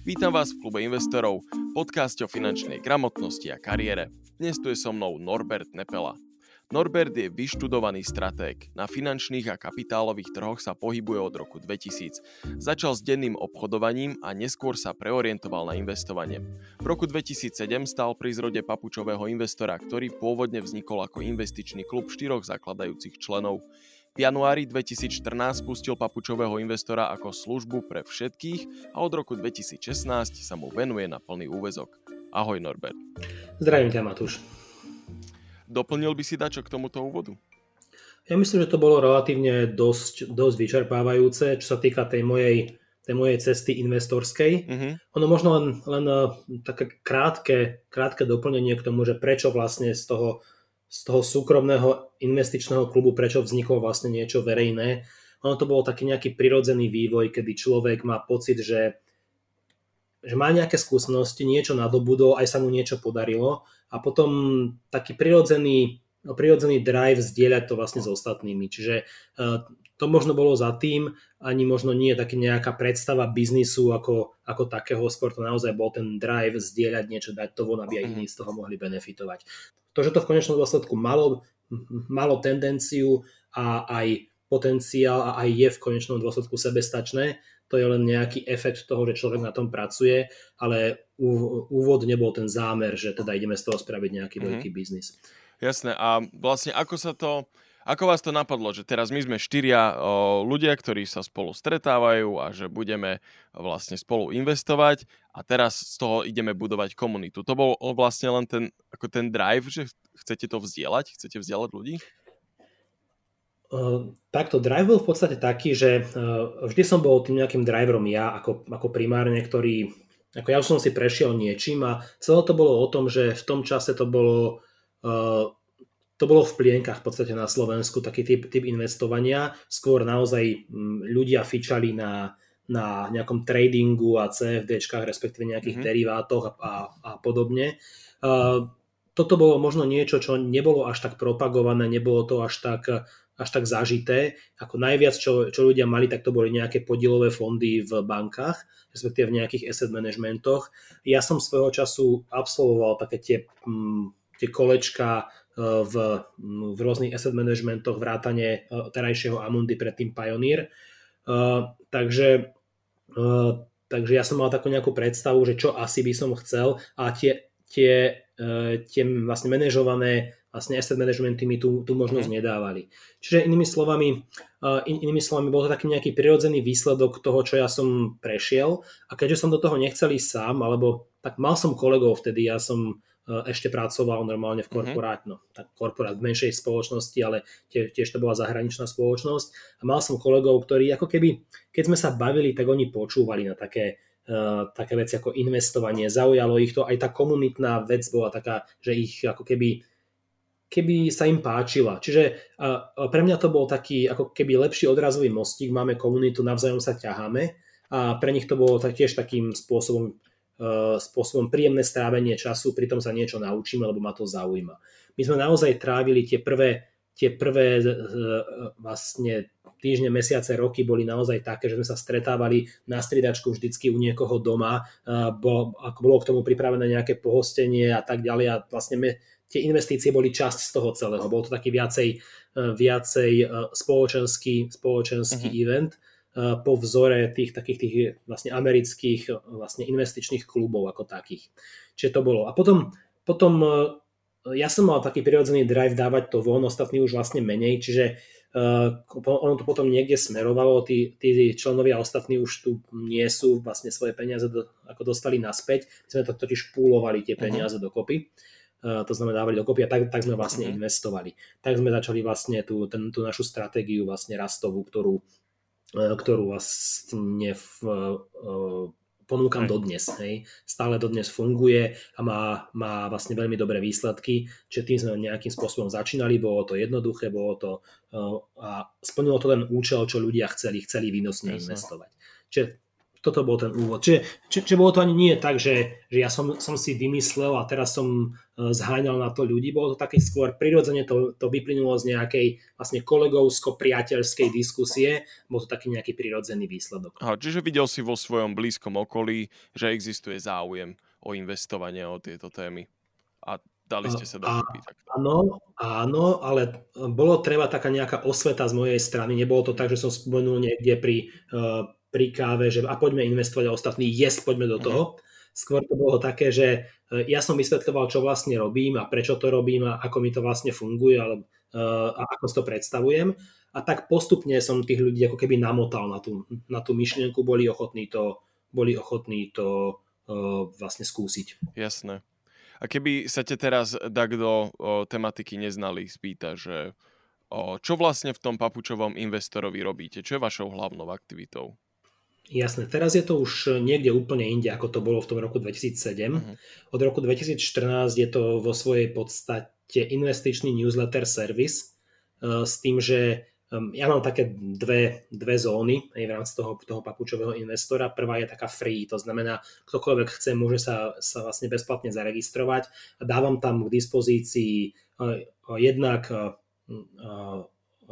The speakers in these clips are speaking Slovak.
Vítam vás v klube investorov, podcaste o finančnej gramotnosti a kariére. Dnes tu je so mnou Norbert Nepela. Norbert je vyštudovaný stratég. Na finančných a kapitálových trhoch sa pohybuje od roku 2000. Začal s denným obchodovaním a neskôr sa preorientoval na investovanie. V roku 2007 stal pri zrode papučového investora, ktorý pôvodne vznikol ako investičný klub štyroch zakladajúcich členov. V januári 2014 spustil papučového investora ako službu pre všetkých a od roku 2016 sa mu venuje na plný úvezok. Ahoj Norbert. Zdravím ťa Matúš. Doplnil by si dačo k tomuto úvodu? Ja myslím, že to bolo relatívne dosť, dosť vyčerpávajúce, čo sa týka tej mojej, tej mojej cesty investorskej. Uh-huh. Ono možno len, len eh, také krátke, krátke doplnenie k tomu, že prečo vlastne z toho, z toho súkromného investičného klubu, prečo vzniklo vlastne niečo verejné. Ono to bolo taký nejaký prirodzený vývoj, kedy človek má pocit, že že má nejaké skúsenosti, niečo nadobudol, aj sa mu niečo podarilo a potom taký prirodzený, prirodzený drive zdieľať to vlastne s ostatnými. Čiže e, to možno bolo za tým, ani možno nie taký nejaká predstava biznisu ako, ako takého, skôr to naozaj bol ten drive zdieľať niečo, dať to von, aby aj iní z toho mohli benefitovať. To, že to v konečnom dôsledku malo, malo tendenciu a aj potenciál a aj je v konečnom dôsledku sebestačné, to je len nejaký efekt toho, že človek na tom pracuje, ale úvod nebol ten zámer, že teda ideme z toho spraviť nejaký mm-hmm. veľký biznis. Jasné. A vlastne ako sa to, ako vás to napadlo, že teraz my sme štyria o, ľudia, ktorí sa spolu stretávajú a že budeme vlastne spolu investovať a teraz z toho ideme budovať komunitu. To bol vlastne len ten, ako ten drive, že chcete to vzdielať, chcete vzdielať ľudí? Ehm, takto drive bol v podstate taký, že ehm, vždy som bol tým nejakým driverom ja ako, ako primárne, ktorý ako ja už som si prešiel niečím a celé to bolo o tom, že v tom čase to bolo ehm, to bolo v plienkach v podstate na Slovensku, taký typ, typ investovania. Skôr naozaj mm, ľudia fičali na, na nejakom tradingu a CFDčkách, respektíve nejakých mm-hmm. derivátoch a, a, a podobne. Uh, toto bolo možno niečo, čo nebolo až tak propagované, nebolo to až tak až tak zažité. Ako najviac, čo, čo ľudia mali, tak to boli nejaké podielové fondy v bankách, respektíve v nejakých asset managementoch. Ja som svojho času absolvoval také tie, mm, tie kolečka v, v rôznych asset managementoch, vrátane e, terajšieho Amundi, predtým Pioneer. Uh, takže, takže ja som mal takú nejakú predstavu, že čo asi by som chcel a tie, tie, tie vlastne manažované vlastne asset managementy mi tú, tú možnosť mm. nedávali. Čiže inými slovami, in, inými slovami, bol to taký nejaký prirodzený výsledok toho, čo ja som prešiel a keďže som do toho nechcel ísť sám, alebo tak mal som kolegov vtedy, ja som ešte pracoval normálne v mhm. korporát, no, tak korporát v menšej spoločnosti, ale tie, tiež to bola zahraničná spoločnosť a mal som kolegov, ktorí ako keby, keď sme sa bavili, tak oni počúvali na také Uh, také veci ako investovanie, zaujalo ich to, aj tá komunitná vec bola taká, že ich ako keby keby sa im páčila. Čiže pre mňa to bol taký ako keby lepší odrazový mostík, máme komunitu, navzájom sa ťaháme a pre nich to bolo tiež takým spôsobom, spôsobom príjemné strávenie času, pritom sa niečo naučíme, lebo ma to zaujíma. My sme naozaj trávili tie prvé, tie prvé e, vlastne týždne, mesiace, roky boli naozaj také, že sme sa stretávali na stridačku vždycky u niekoho doma, bolo, ako bolo k tomu pripravené nejaké pohostenie a tak ďalej a vlastne my tie investície boli časť z toho celého. Bol to taký viacej, viacej spoločenský, spoločenský uh-huh. event po vzore tých takých tých vlastne amerických vlastne investičných klubov ako takých. Čiže to bolo. A potom, potom ja som mal taký prirodzený drive dávať to von, ostatní už vlastne menej, čiže ono to potom niekde smerovalo, tí, tí členovia ostatní už tu nie sú, vlastne svoje peniaze do, ako dostali naspäť, my sme to totiž púlovali tie mhm. peniaze uh-huh. dokopy. To znamená dávali dokopy a tak, tak sme vlastne uh-huh. investovali. Tak sme začali vlastne tú, ten, tú našu stratégiu vlastne rastovú, ktorú, ktorú vlastne v, uh, ponúkam dodnes. Hej. Stále dodnes funguje a má, má vlastne veľmi dobré výsledky, čiže tým sme nejakým spôsobom začínali, bolo to jednoduché, bolo to uh, a splnilo to ten účel, čo ľudia chceli, chceli výnosne investovať. Čiže toto bol ten úvod. Čiže, či, či bolo to ani nie tak, že, že ja som, som si vymyslel a teraz som e, zháňal na to ľudí, bolo to také skôr prirodzene, to, to vyplynulo z nejakej vlastne kolegovsko-priateľskej diskusie, bol to taký nejaký prirodzený výsledok. Aha, čiže videl si vo svojom blízkom okolí, že existuje záujem o investovanie o tieto témy. A dali ste sa dokopy. Áno, áno, ale bolo treba taká nejaká osveta z mojej strany. Nebolo to tak, že som spomenul niekde pri uh, pri káve, že a poďme investovať a ostatní, yes, poďme do mhm. toho. Skôr to bolo také, že e, ja som vysvetľoval, čo vlastne robím a prečo to robím a ako mi to vlastne funguje ale, e, a ako si to predstavujem. A tak postupne som tých ľudí ako keby namotal na tú, na tú myšlienku, boli ochotní to, boli ochotní to uh, vlastne skúsiť. Jasné. A keby sa te teraz tak do o, tematiky neznali spýta, že o, čo vlastne v tom papučovom investorovi robíte? Čo je vašou hlavnou aktivitou? Jasné, teraz je to už niekde úplne inde, ako to bolo v tom roku 2007. Uh-huh. Mhm. Od roku 2014 je to vo svojej podstate investičný newsletter service uh, s tým, že um, ja mám také dve, dve zóny aj v rámci toho, toho papučového investora. Prvá je taká free, to znamená, ktokoľvek chce, môže sa, sa vlastne bezplatne zaregistrovať a dávam tam k dispozícii uh, jednak uh,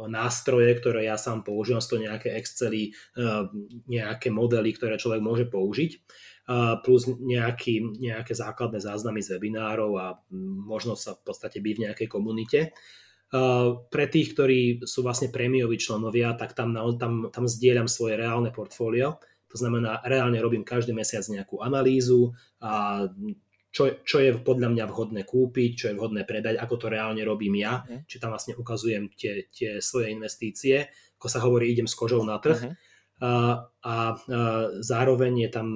nástroje, ktoré ja sám používam, sú to nejaké Excely, eh, nejaké modely, ktoré človek môže použiť, plus nejaký, nejaké základné záznamy z webinárov a možno sa v podstate byť v nejakej komunite. Eh, pre tých, ktorí sú vlastne prémioví členovia, tak tam, tam, tam zdieľam svoje reálne portfólio. To znamená, reálne robím každý mesiac nejakú analýzu a čo, čo je podľa mňa vhodné kúpiť, čo je vhodné predať, ako to reálne robím ja, uh-huh. či tam vlastne ukazujem tie, tie svoje investície, ako sa hovorí, idem s kožou na trh. Uh-huh. A, a, a zároveň je tam,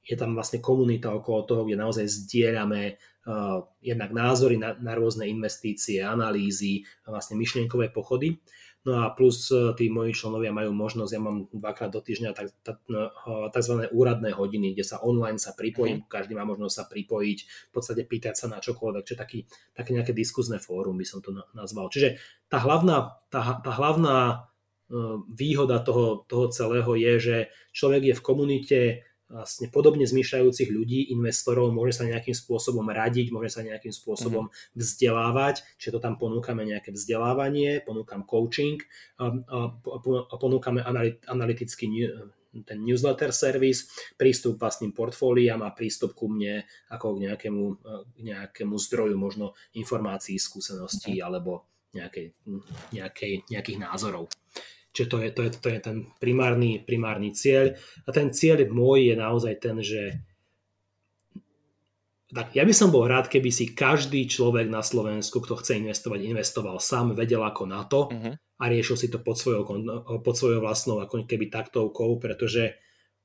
je tam vlastne komunita okolo toho, kde naozaj zdieľame uh, jednak názory na, na rôzne investície, analýzy, vlastne myšlienkové pochody. No a plus e, tí moji členovia majú možnosť, ja mám dvakrát do týždňa tak, tak, no, tzv. úradné hodiny, kde sa online sa pripojím, mm. každý má možnosť sa pripojiť, v podstate pýtať sa na čokoľvek, čiže taký, také nejaké diskuzné fórum by som to nazval. Čiže tá hlavná, tá, tá hlavná e, výhoda toho, toho celého je, že človek je v komunite vlastne podobne zmýšľajúcich ľudí, investorov, môže sa nejakým spôsobom radiť, môže sa nejakým spôsobom mm-hmm. vzdelávať, čiže to tam ponúkame nejaké vzdelávanie, ponúkam coaching, a ponúkame analytický ten newsletter service, prístup k vlastným portfóliám a prístup ku mne ako k nejakému, k nejakému zdroju možno informácií, skúseností mm-hmm. alebo nejakej, nejakej, nejakých názorov. Čiže to je, to je, to je ten primárny, primárny cieľ. A ten cieľ môj je naozaj ten, že tak ja by som bol rád, keby si každý človek na Slovensku, kto chce investovať, investoval sám, vedel ako na to uh-huh. a riešil si to pod svojou, pod svojou vlastnou ako keby taktovkou, pretože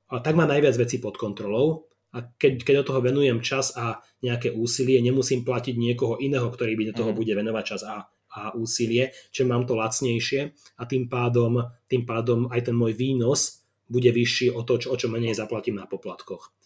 a tak má najviac vecí pod kontrolou a keď, keď do toho venujem čas a nejaké úsilie, nemusím platiť niekoho iného, ktorý by do toho uh-huh. bude venovať čas a a úsilie, že mám to lacnejšie a tým pádom, tým pádom aj ten môj výnos bude vyšší o to, čo, o čo menej zaplatím na poplatkoch.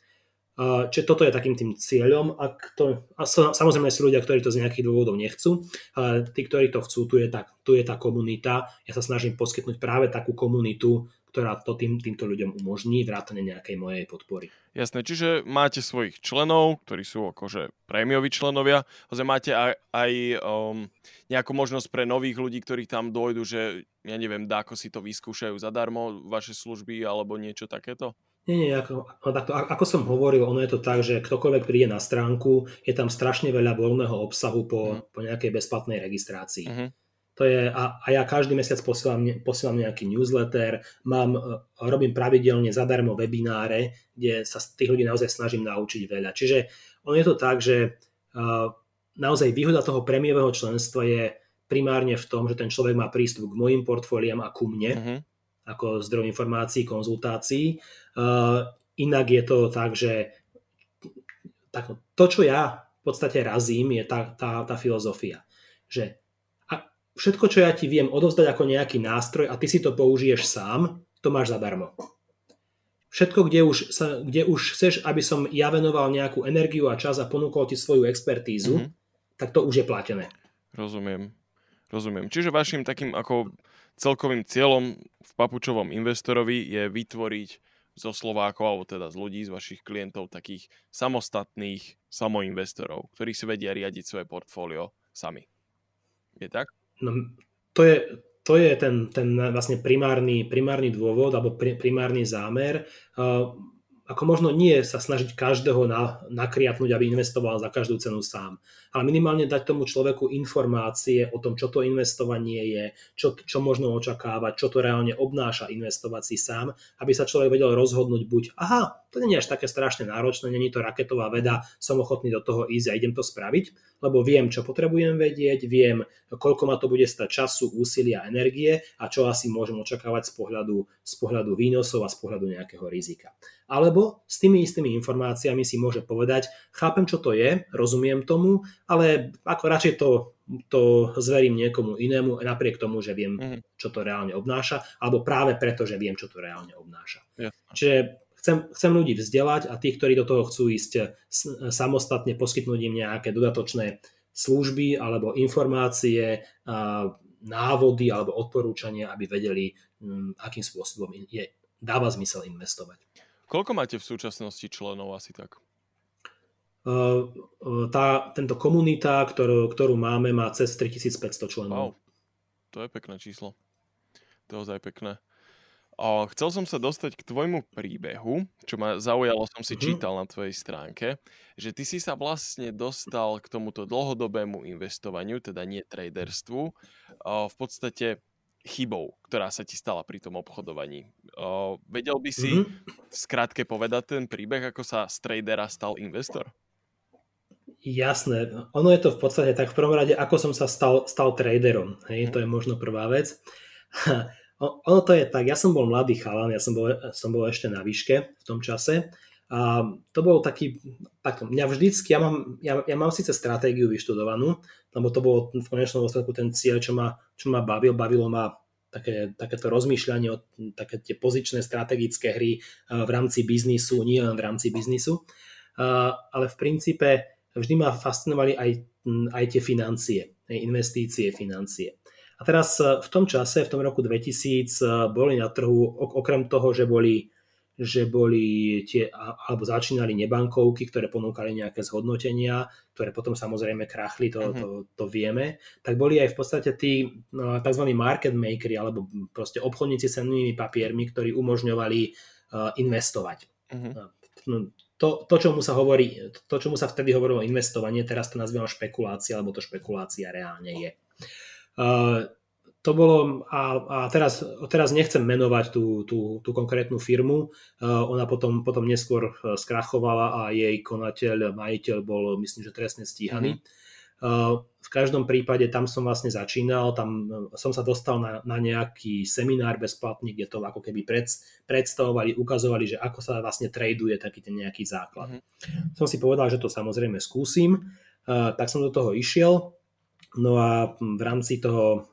Čiže toto je takým tým cieľom. Ak to, a samozrejme sú ľudia, ktorí to z nejakých dôvodov nechcú, ale tí, ktorí to chcú, tu je tá, tu je tá komunita. Ja sa snažím poskytnúť práve takú komunitu, ktorá to tým, týmto ľuďom umožní, vrátane nejakej mojej podpory. Jasné, čiže máte svojich členov, ktorí sú akože prémioví členovia, ale máte aj, aj um, nejakú možnosť pre nových ľudí, ktorí tam dojdu, že ja neviem, dáko si to vyskúšajú zadarmo, vaše služby alebo niečo takéto? Nie, nie, ako, takto, ako som hovoril, ono je to tak, že ktokoľvek príde na stránku, je tam strašne veľa voľného obsahu po, uh-huh. po nejakej bezplatnej registrácii. Uh-huh. To je, a, a ja každý mesiac posielam, posielam nejaký newsletter, mám, e, robím pravidelne zadarmo webináre, kde sa tých ľudí naozaj snažím naučiť veľa. Čiže ono je to tak, že uh, naozaj výhoda toho premiového členstva je primárne v tom, že ten človek má prístup k mojim portfóliám a ku mne, uh-huh. ako zdroj informácií, konzultácií. Uh, inak je to tak, že tak, to, čo ja v podstate razím, je tá, tá, tá filozofia, že všetko, čo ja ti viem odovzdať ako nejaký nástroj a ty si to použiješ sám, to máš zadarmo. Všetko, kde už, sa, kde už chceš, aby som ja venoval nejakú energiu a čas a ponúkol ti svoju expertízu, mm-hmm. tak to už je platené. Rozumiem. Rozumiem. Čiže vašim takým ako celkovým cieľom v papučovom investorovi je vytvoriť zo Slovákov, alebo teda z ľudí, z vašich klientov, takých samostatných samoinvestorov, ktorí si vedia riadiť svoje portfólio sami. Je tak? No, to je, to je ten, ten vlastne primárny, primárny dôvod alebo primárny zámer. Uh, ako možno nie sa snažiť každého na, nakriatnúť, aby investoval za každú cenu sám, ale minimálne dať tomu človeku informácie o tom, čo to investovanie je, čo, čo možno očakávať, čo to reálne obnáša investovať si sám, aby sa človek vedel rozhodnúť buď, aha, to nie je až také strašne náročné, není to raketová veda, som ochotný do toho ísť a idem to spraviť, lebo viem, čo potrebujem vedieť, viem, koľko ma to bude stať času, úsilia, energie a čo asi môžem očakávať z pohľadu, z pohľadu výnosov a z pohľadu nejakého rizika. Alebo s tými istými informáciami si môže povedať, chápem, čo to je, rozumiem tomu, ale ako radšej to, to zverím niekomu inému, napriek tomu, že viem, mm. čo to reálne obnáša, alebo práve preto, že viem, čo to reálne obnáša. Yeah. Čiže chcem, chcem ľudí vzdelať a tých, ktorí do toho chcú ísť samostatne, poskytnúť im nejaké dodatočné služby alebo informácie, návody alebo odporúčania, aby vedeli, akým spôsobom je, dáva zmysel investovať. Koľko máte v súčasnosti členov asi tak? Tá, tento komunita, ktorú, ktorú máme, má cez 3500 členov. Wow. To je pekné číslo. To je pekné. O, chcel som sa dostať k tvojmu príbehu, čo ma zaujalo, som si mm-hmm. čítal na tvojej stránke, že ty si sa vlastne dostal k tomuto dlhodobému investovaniu, teda nie traderstvu, o, v podstate chybou, ktorá sa ti stala pri tom obchodovaní. O, vedel by si mm-hmm. skrátke povedať ten príbeh, ako sa z tradera stal investor? Jasné. Ono je to v podstate tak v prvom rade, ako som sa stal, stal traderom. Hej, to je možno prvá vec. ono to je tak, ja som bol mladý chalan, ja som bol, som bol ešte na výške v tom čase a to bol taký, tak mňa vždycky, ja mám, ja, ja mám síce stratégiu vyštudovanú, lebo to bolo v konečnom dôsledku ten cieľ, čo ma, čo ma bavil, bavilo ma také, takéto rozmýšľanie o také tie pozičné strategické hry v rámci biznisu, nie len v rámci biznisu, ale v princípe vždy ma fascinovali aj, aj tie financie, investície, financie. A teraz v tom čase, v tom roku 2000, boli na trhu, okrem toho, že boli že boli tie, alebo začínali nebankovky, ktoré ponúkali nejaké zhodnotenia, ktoré potom samozrejme krachli, to, uh-huh. to, to vieme, tak boli aj v podstate tí no, tzv. market makery, alebo proste obchodníci cennými papiermi, ktorí umožňovali uh, investovať. Uh-huh. To, to, čomu sa hovorí, to, čomu sa vtedy hovorilo investovanie, teraz to nazývam špekulácia, alebo to špekulácia reálne je. Uh, to bolo, a, a teraz, teraz nechcem menovať tú, tú, tú konkrétnu firmu, uh, ona potom, potom neskôr uh, skrachovala a jej konateľ, majiteľ bol, myslím, že trestne stíhaný. Mm-hmm. V každom prípade tam som vlastne začínal, tam som sa dostal na, na nejaký seminár bezplatný, kde to ako keby pred, predstavovali, ukazovali, že ako sa vlastne traduje taký ten nejaký základ. Mm-hmm. Som si povedal, že to samozrejme skúsim, tak som do toho išiel, no a v rámci toho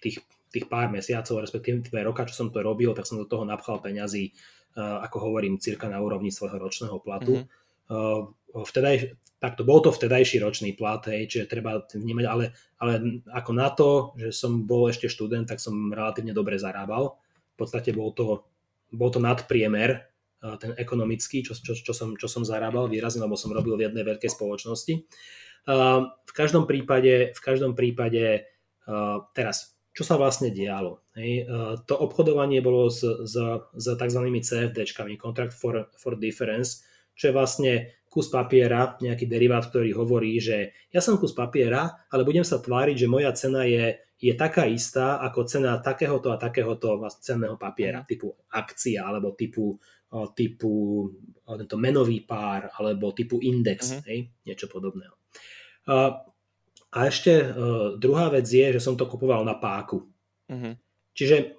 tých, tých pár mesiacov, respektíve roka, čo som to robil, tak som do toho napchal peňazí, uh, ako hovorím, cirka na úrovni svojho ročného platu. Mm-hmm. Uh, vtedaj, takto bol to vtedajší ročný plat, hej, čiže treba vnímať, ale, ale ako na to, že som bol ešte študent, tak som relatívne dobre zarábal. V podstate bol to, bol to nadpriemer, uh, ten ekonomický, čo, čo, čo, som, čo som zarábal výrazne, lebo som robil v jednej veľkej spoločnosti. Uh, v každom prípade, v každom prípade uh, teraz čo sa vlastne dialo. Hej. E, to obchodovanie bolo s, s, s tzv. CFD-čkami, Contract for, for Difference, čo je vlastne kus papiera, nejaký derivát, ktorý hovorí, že ja som kus papiera, ale budem sa tváriť, že moja cena je, je taká istá ako cena takéhoto a takéhoto cenného papiera, mhm. typu akcia alebo typu, typu tento menový pár alebo typu index, uh-huh. hej, niečo podobného. A ešte uh, druhá vec je, že som to kupoval na páku. Uh-huh. Čiže,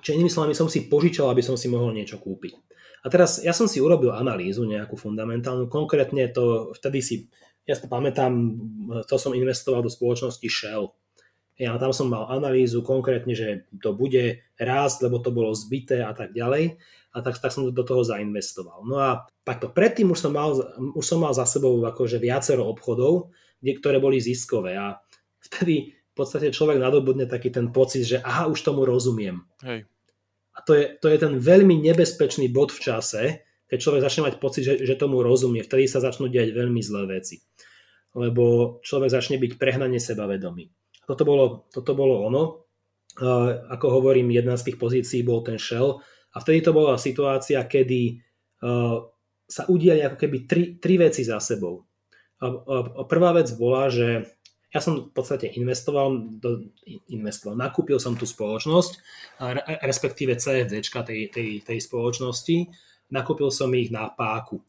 čiže inými slovami som si požičal, aby som si mohol niečo kúpiť. A teraz ja som si urobil analýzu nejakú fundamentálnu, konkrétne to vtedy si, ja si pamätám, to som investoval do spoločnosti Shell. Ja tam som mal analýzu konkrétne, že to bude rásť, lebo to bolo zbité a tak ďalej. A tak, tak som do toho zainvestoval. No a takto predtým už som mal, už som mal za sebou akože viacero obchodov, ktoré boli ziskové a vtedy v podstate človek nadobudne taký ten pocit, že aha, už tomu rozumiem. Hej. A to je, to je ten veľmi nebezpečný bod v čase, keď človek začne mať pocit, že, že tomu rozumie. Vtedy sa začnú diať veľmi zlé veci. Lebo človek začne byť prehnane sebavedomý. Toto bolo, toto bolo ono. Uh, ako hovorím, jedna z tých pozícií bol ten shell. A vtedy to bola situácia, kedy uh, sa udiali ako keby tri, tri veci za sebou. Prvá vec bola, že ja som v podstate investoval, do, investoval nakúpil som tú spoločnosť, respektíve CFD tej, tej, tej spoločnosti, nakúpil som ich na páku.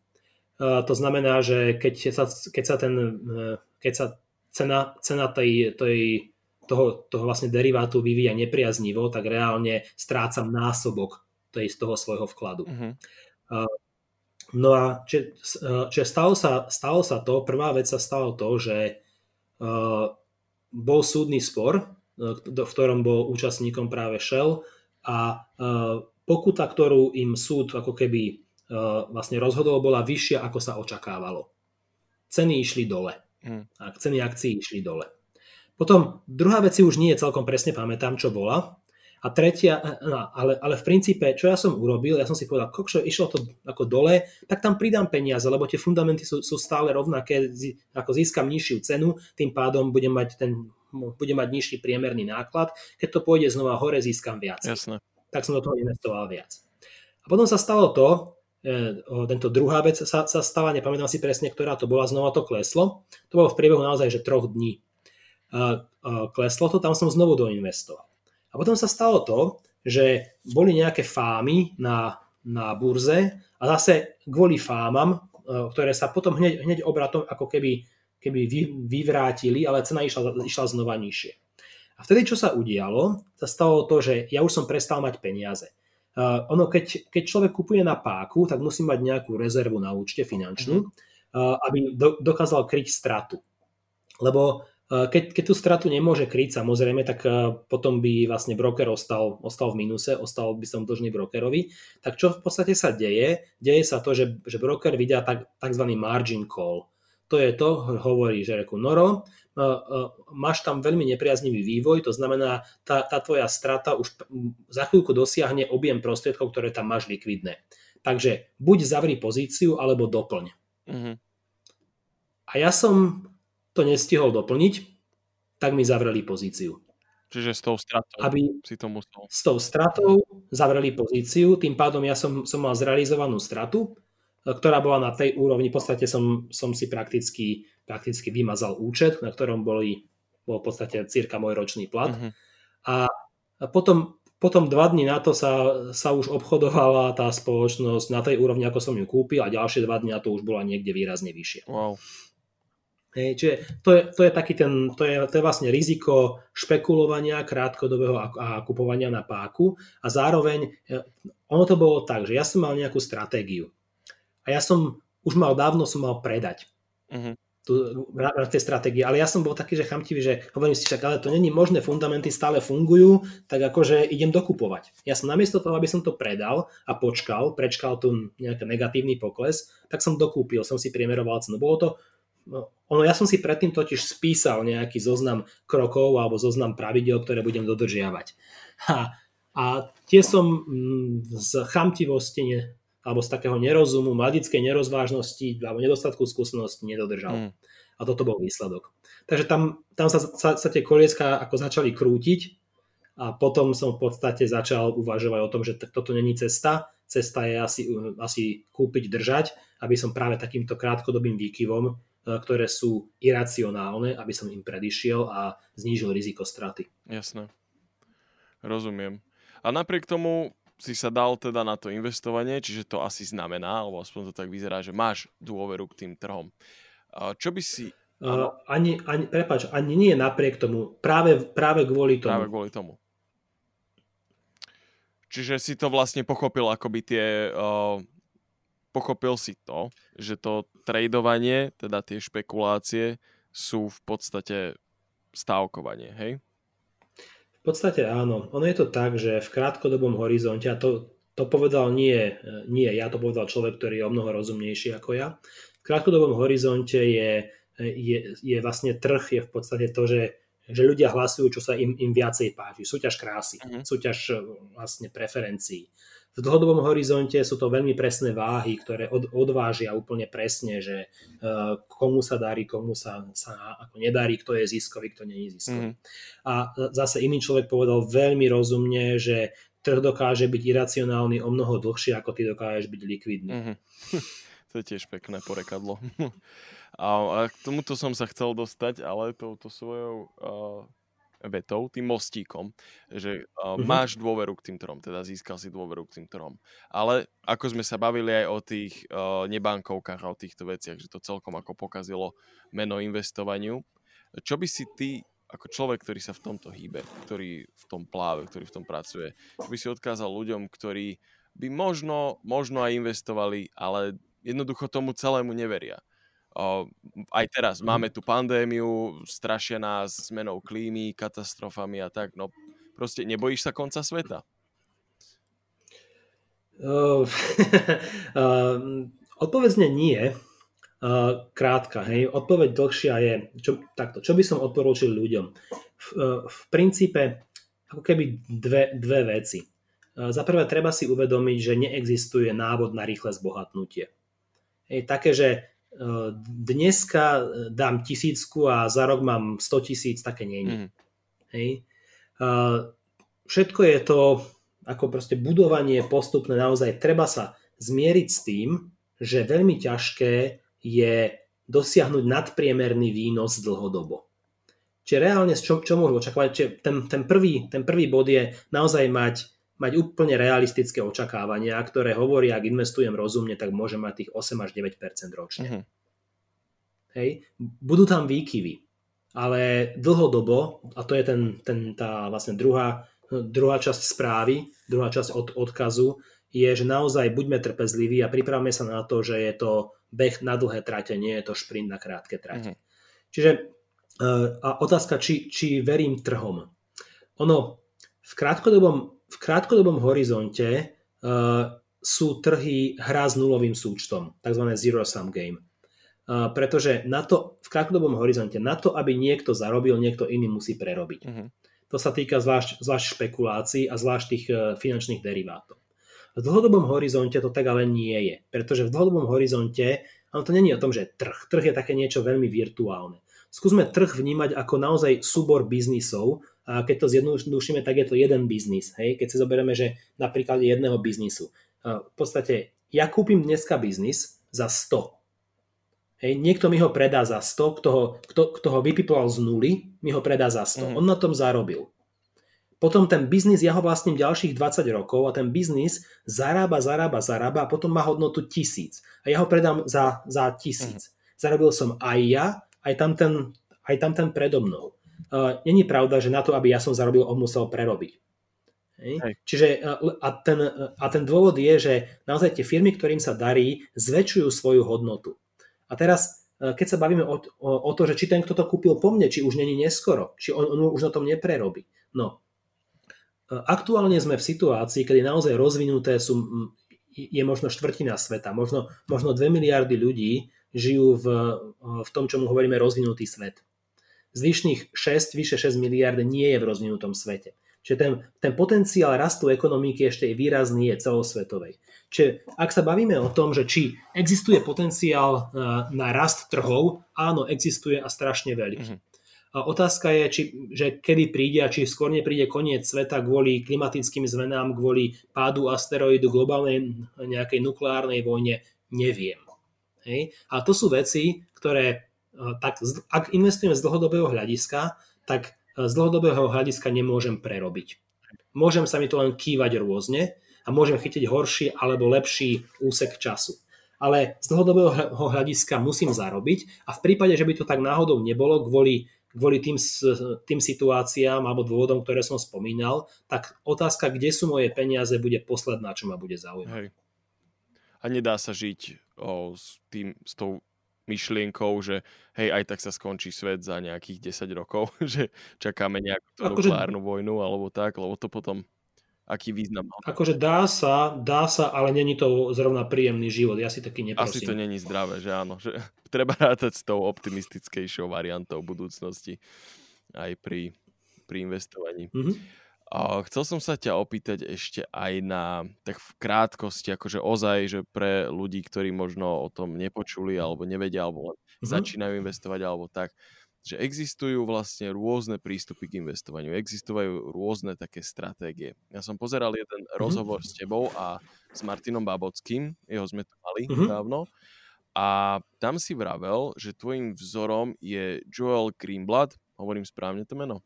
To znamená, že keď sa, keď sa, ten, keď sa cena, cena tej, tej, toho, toho vlastne derivátu vyvíja nepriaznivo, tak reálne strácam násobok tej, z toho svojho vkladu. Uh-huh. No a či, či stalo, sa, stalo sa to, prvá vec sa stalo to, že bol súdny spor, v ktorom bol účastníkom práve Shell a pokuta, ktorú im súd ako keby vlastne rozhodol, bola vyššia, ako sa očakávalo. Ceny išli dole. A ceny akcií išli dole. Potom druhá vec si už nie celkom presne pamätám, čo bola, a tretia, no, ale, ale v princípe, čo ja som urobil, ja som si povedal, kokšo, išlo to ako dole, tak tam pridám peniaze, lebo tie fundamenty sú, sú stále rovnaké, ako získam nižšiu cenu, tým pádom budem mať, ten, budem mať nižší priemerný náklad, keď to pôjde znova hore, získam viac. Jasne. Tak som do toho investoval viac. A potom sa stalo to, e, tento druhá vec sa, sa stala, nepamätám si presne, ktorá to bola, znova to kleslo. To bolo v priebehu naozaj, že troch dní. Kleslo to, tam som znovu doinvestoval. A potom sa stalo to, že boli nejaké fámy na, na burze a zase kvôli fámam, e, ktoré sa potom hneď, hneď obratom ako keby, keby vy, vyvrátili, ale cena išla, išla znova nižšie. A vtedy, čo sa udialo, sa stalo to, že ja už som prestal mať peniaze. Uh, ono, keď, keď človek kupuje na páku, tak musí mať nejakú rezervu na účte finančnú, uh, aby do, dokázal kryť stratu. Lebo keď, keď tú stratu nemôže kryť samozrejme, tak potom by vlastne broker ostal, ostal v minuse, ostal by som dlžný brokerovi. Tak čo v podstate sa deje? Deje sa to, že, že broker vydá tak, tzv. margin call. To je to, hovorí, že reku Noro, máš tam veľmi nepriaznivý vývoj, to znamená, tá, tá tvoja strata už za chvíľku dosiahne objem prostriedkov, ktoré tam máš likvidné. Takže buď zavri pozíciu, alebo doplň. Mm-hmm. A ja som to nestihol doplniť, tak mi zavreli pozíciu. Čiže s tou stratou Aby si to musel. S tou stratou zavreli pozíciu, tým pádom ja som, som mal zrealizovanú stratu, ktorá bola na tej úrovni, v podstate som, som si prakticky, prakticky vymazal účet, na ktorom boli, bol v podstate cirka môj ročný plat. Uh-huh. A potom, potom dva dní na to sa, sa už obchodovala tá spoločnosť na tej úrovni, ako som ju kúpil a ďalšie dva dní na to už bola niekde výrazne vyššie. Wow. Hej, čiže to je, to je taký ten, to je, to je vlastne riziko špekulovania krátkodobého a, a kupovania na páku a zároveň e, ono to bolo tak, že ja som mal nejakú stratégiu a ja som už mal dávno som mal predať uh-huh. tú, v tej stratégii, ale ja som bol taký, že chamtivý, že hovorím si však, ale to není možné, fundamenty stále fungujú, tak akože idem dokupovať. Ja som namiesto toho, aby som to predal a počkal, prečkal tu nejaký negatívny pokles, tak som dokúpil, som si priemeroval cenu. Bolo to ono, ja som si predtým totiž spísal nejaký zoznam krokov alebo zoznam pravidel, ktoré budem dodržiavať. A, a tie som mm, z chamtivosti ne, alebo z takého nerozumu, mladickej nerozvážnosti alebo nedostatku skúsenosti nedodržal. Mm. A toto bol výsledok. Takže tam, tam sa, sa, sa tie kolieska ako začali krútiť a potom som v podstate začal uvažovať o tom, že toto není cesta. Cesta je asi, asi kúpiť, držať, aby som práve takýmto krátkodobým výkyvom ktoré sú iracionálne, aby som im predišiel a znížil riziko straty. Jasné. Rozumiem. A napriek tomu si sa dal teda na to investovanie, čiže to asi znamená, alebo aspoň to tak vyzerá, že máš dôveru k tým trhom. Čo by si... Uh, ani, ani, prepáč, ani nie napriek tomu, práve, práve kvôli tomu. Práve kvôli tomu. Čiže si to vlastne pochopil akoby tie uh, pochopil si to, že to tradovanie, teda tie špekulácie sú v podstate stávkovanie, hej? V podstate áno. Ono je to tak, že v krátkodobom horizonte, a to, to povedal nie, nie ja, to povedal človek, ktorý je o mnoho rozumnejší ako ja, v krátkodobom horizonte je, je, je vlastne trh, je v podstate to, že, že ľudia hlasujú, čo sa im, im viacej páči. Súťaž krásy, uh-huh. súťaž e, vlastne preferencií. V dlhodobom horizonte sú to veľmi presné váhy, ktoré od, odvážia úplne presne, že uh, komu sa darí, komu sa, sa ako nedarí, kto je ziskový, kto nie je ziskový. Mm-hmm. A zase iný človek povedal veľmi rozumne, že trh dokáže byť iracionálny o mnoho dlhšie, ako ty dokážeš byť likvidný. Mm-hmm. to je tiež pekné porekadlo. a, a k tomuto som sa chcel dostať, ale touto svojou uh, vetou, tým mostíkom, že uh, mm-hmm. máš dôveru k tým trom, teda získal si dôveru k tým trom. Ale ako sme sa bavili aj o tých uh, nebankovkách a o týchto veciach, že to celkom ako pokazilo meno investovaniu, čo by si ty ako človek, ktorý sa v tomto hýbe, ktorý v tom pláve, ktorý v tom pracuje, čo by si odkázal ľuďom, ktorí by možno, možno aj investovali, ale jednoducho tomu celému neveria aj teraz mhm. máme tu pandémiu, strašia nás zmenou klímy, katastrofami a tak, no proste nebojíš sa konca sveta? Uh, uh, odpovedzne nie. Uh, krátka, hej. Odpoveď dlhšia je, čo, takto, čo by som odporúčil ľuďom? V, uh, v princípe ako keby dve, dve veci. Uh, za prvé treba si uvedomiť, že neexistuje návod na rýchle zbohatnutie. Hej, také, že dneska dám tisícku a za rok mám 100 tisíc, také nie. Mm. Hej. Všetko je to ako proste budovanie postupné, naozaj treba sa zmieriť s tým, že veľmi ťažké je dosiahnuť nadpriemerný výnos dlhodobo. Čiže reálne, čo, čo môžu očakávať, čiže ten, ten, prvý, ten prvý bod je naozaj mať mať úplne realistické očakávania, ktoré hovoria, ak investujem rozumne, tak môžem mať tých 8 až 9 ročne. Uh-huh. Hej. Budú tam výkyvy, ale dlhodobo, a to je ten, ten, tá vlastne druhá, druhá časť správy, druhá časť od, odkazu, je, že naozaj buďme trpezliví a pripravme sa na to, že je to beh na dlhé trate, nie je to šprint na krátke trate. Uh-huh. Čiže e, a otázka, či, či verím trhom. Ono v krátkodobom v krátkodobom horizonte uh, sú trhy hra s nulovým súčtom, tzv. zero sum game. Uh, pretože na to, v krátkodobom horizonte, na to, aby niekto zarobil, niekto iný musí prerobiť. Uh-huh. To sa týka zvlášť, zvlášť špekulácií a zvlášť tých uh, finančných derivátov. V dlhodobom horizonte to tak ale nie je, pretože v dlhodobom horizonte, ale to není o tom, že trh. Trh je také niečo veľmi virtuálne. Skúsme trh vnímať ako naozaj súbor biznisov, a keď to zjednodušíme, tak je to jeden biznis. Hej? Keď si zoberieme, že napríklad jedného biznisu. V podstate ja kúpim dneska biznis za 100. Hej? Niekto mi ho predá za 100, kto ho, kto, kto ho vypiplal z nuly, mi ho predá za 100. Mm. On na tom zarobil. Potom ten biznis, ja ho vlastním ďalších 20 rokov a ten biznis zarába, zarába, zarába a potom má hodnotu tisíc. A ja ho predám za, za tisíc. Mm. Zarobil som aj ja, aj tam ten, aj tam ten predo mnou není pravda, že na to, aby ja som zarobil, on musel prerobiť. Hej. Čiže a ten, a ten dôvod je, že naozaj tie firmy, ktorým sa darí, zväčšujú svoju hodnotu. A teraz, keď sa bavíme o, o, o to, že či ten, kto to kúpil po mne, či už není neskoro, či on, on už na tom neprerobí. No, aktuálne sme v situácii, kedy naozaj rozvinuté sú, je možno štvrtina sveta, možno, možno 2 miliardy ľudí žijú v, v tom, čomu hovoríme rozvinutý svet. Zvyšných 6, vyše 6 miliard nie je v rozvinutom svete. Čiže ten, ten potenciál rastu ekonomiky ešte je výrazný, je celosvetovej. Čiže ak sa bavíme o tom, že či existuje potenciál e, na rast trhov, áno, existuje a strašne veľký. Mm-hmm. A otázka je, či, že kedy príde a či skôr nepríde koniec sveta kvôli klimatickým zmenám, kvôli pádu asteroidu, globálnej nejakej nukleárnej vojne, neviem. Hej? A to sú veci, ktoré Eh, tak ak investujeme z dlhodobého hľadiska, tak eh, z dlhodobého hľadiska nemôžem prerobiť. Môžem sa mi to len kývať rôzne a môžem chytiť horší alebo lepší úsek času. Ale z dlhodobého hľadiska musím zarobiť a v prípade, že by to tak náhodou nebolo kvôli, kvôli tým, tým situáciám alebo dôvodom, ktoré som spomínal, tak otázka, kde sú moje peniaze, bude posledná, čo ma bude zaujímať. Hej. A nedá sa žiť o, s, tým, s tou myšlienkou, že hej, aj tak sa skončí svet za nejakých 10 rokov, že čakáme nejakú akože, nukleárnu vojnu alebo tak, lebo to potom aký význam má. Akože dá sa, dá sa, ale není to zrovna príjemný život. Ja si taký neprosím. Asi to není zdravé, že áno. Že treba rátať s tou optimistickejšou variantou budúcnosti. aj pri, pri investovaní. Mm-hmm. Chcel som sa ťa opýtať ešte aj na, tak v krátkosti, akože ozaj, že pre ľudí, ktorí možno o tom nepočuli alebo nevedia, alebo mm-hmm. začínajú investovať alebo tak, že existujú vlastne rôzne prístupy k investovaniu, existujú rôzne také stratégie. Ja som pozeral jeden mm-hmm. rozhovor s tebou a s Martinom Babockým, jeho sme tu mali mm-hmm. dávno, a tam si vravel, že tvojim vzorom je Joel Greenblatt, hovorím správne to meno?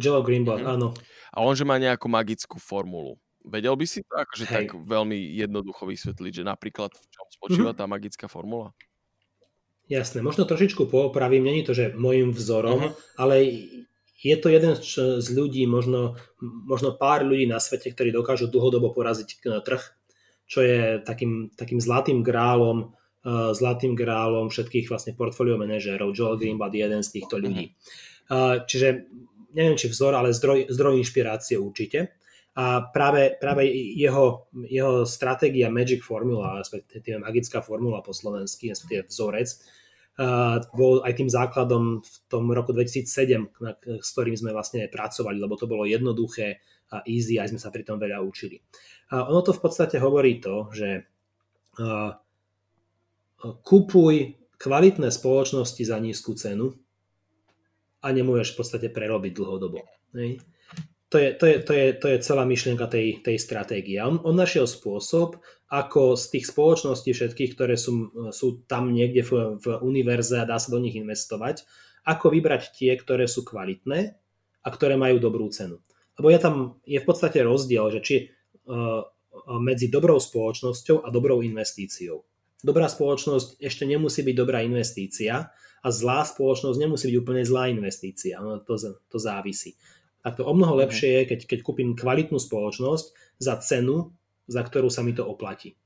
Joel Greenblatt, mm-hmm. áno. A on, že má nejakú magickú formulu. Vedel by si to akože Hej. tak veľmi jednoducho vysvetliť, že napríklad v čom spočíva mm-hmm. tá magická formula? Jasné, možno trošičku poopravím, není to, že môjim vzorom, uh-huh. ale je to jeden z ľudí, možno, možno pár ľudí na svete, ktorí dokážu dlhodobo poraziť trh, čo je takým, takým zlatým grálom, uh, zlatým grálom všetkých vlastne portfólio manažérov. Joel Greenblatt je jeden z týchto ľudí. Uh, čiže neviem, či vzor, ale zdroj, zdroj inšpirácie určite. A práve, práve jeho, jeho stratégia Magic Formula, respektíve magická formula po slovensky, respektíve vzorec, bol aj tým základom v tom roku 2007, s ktorým sme vlastne pracovali, lebo to bolo jednoduché a easy, aj sme sa pri tom veľa učili. A ono to v podstate hovorí to, že kúpuj kvalitné spoločnosti za nízku cenu a nemôžeš v podstate prerobiť dlhodobo. To je, to je, to je, to je celá myšlienka tej, tej stratégie. On, on našiel spôsob, ako z tých spoločností všetkých, ktoré sú, sú tam niekde v, v univerze a dá sa do nich investovať, ako vybrať tie, ktoré sú kvalitné a ktoré majú dobrú cenu. Lebo je tam je v podstate rozdiel, že či uh, medzi dobrou spoločnosťou a dobrou investíciou. Dobrá spoločnosť ešte nemusí byť dobrá investícia a zlá spoločnosť nemusí byť úplne zlá investícia. No, to, to závisí tak to o mnoho mhm. lepšie je, keď, keď kúpim kvalitnú spoločnosť za cenu, za ktorú sa mi to oplatí.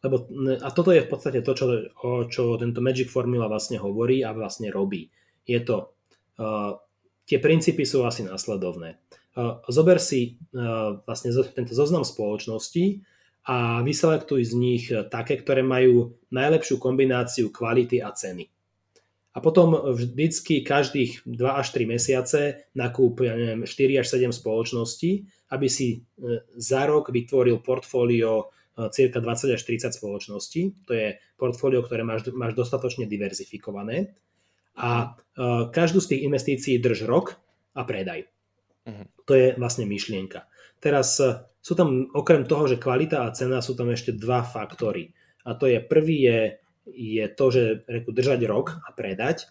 Lebo, a toto je v podstate to, čo, o, čo tento Magic Formula vlastne hovorí a vlastne robí. Je to, uh, tie princípy sú asi následovné. Uh, zober si uh, vlastne tento zoznam spoločností a vyselektuj z nich také, ktoré majú najlepšiu kombináciu kvality a ceny a potom vždycky každých 2 až 3 mesiace nakúp ja neviem, 4 až 7 spoločností, aby si e, za rok vytvoril portfólio e, cirka 20 až 30 spoločností. To je portfólio, ktoré máš, máš dostatočne diverzifikované. A e, každú z tých investícií drž rok a predaj. Uh-huh. To je vlastne myšlienka. Teraz sú tam okrem toho, že kvalita a cena, sú tam ešte dva faktory. A to je prvý je je to, že reku, držať rok a predať.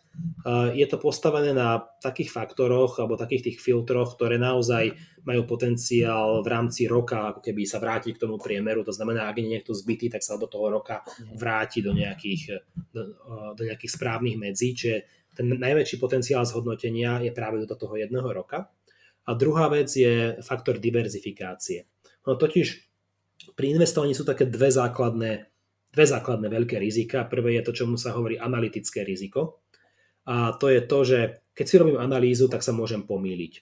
Je to postavené na takých faktoroch alebo takých tých filtroch, ktoré naozaj majú potenciál v rámci roka ako keby sa vrátiť k tomu priemeru. To znamená, ak je niekto zbytý, tak sa do toho roka vráti do nejakých, do, do nejakých správnych medzí. Čiže ten najväčší potenciál zhodnotenia je práve do toho jedného roka. A druhá vec je faktor diverzifikácie. No totiž pri investovaní sú také dve základné dve základné veľké rizika. Prvé je to, čomu sa hovorí analytické riziko. A to je to, že keď si robím analýzu, tak sa môžem pomýliť.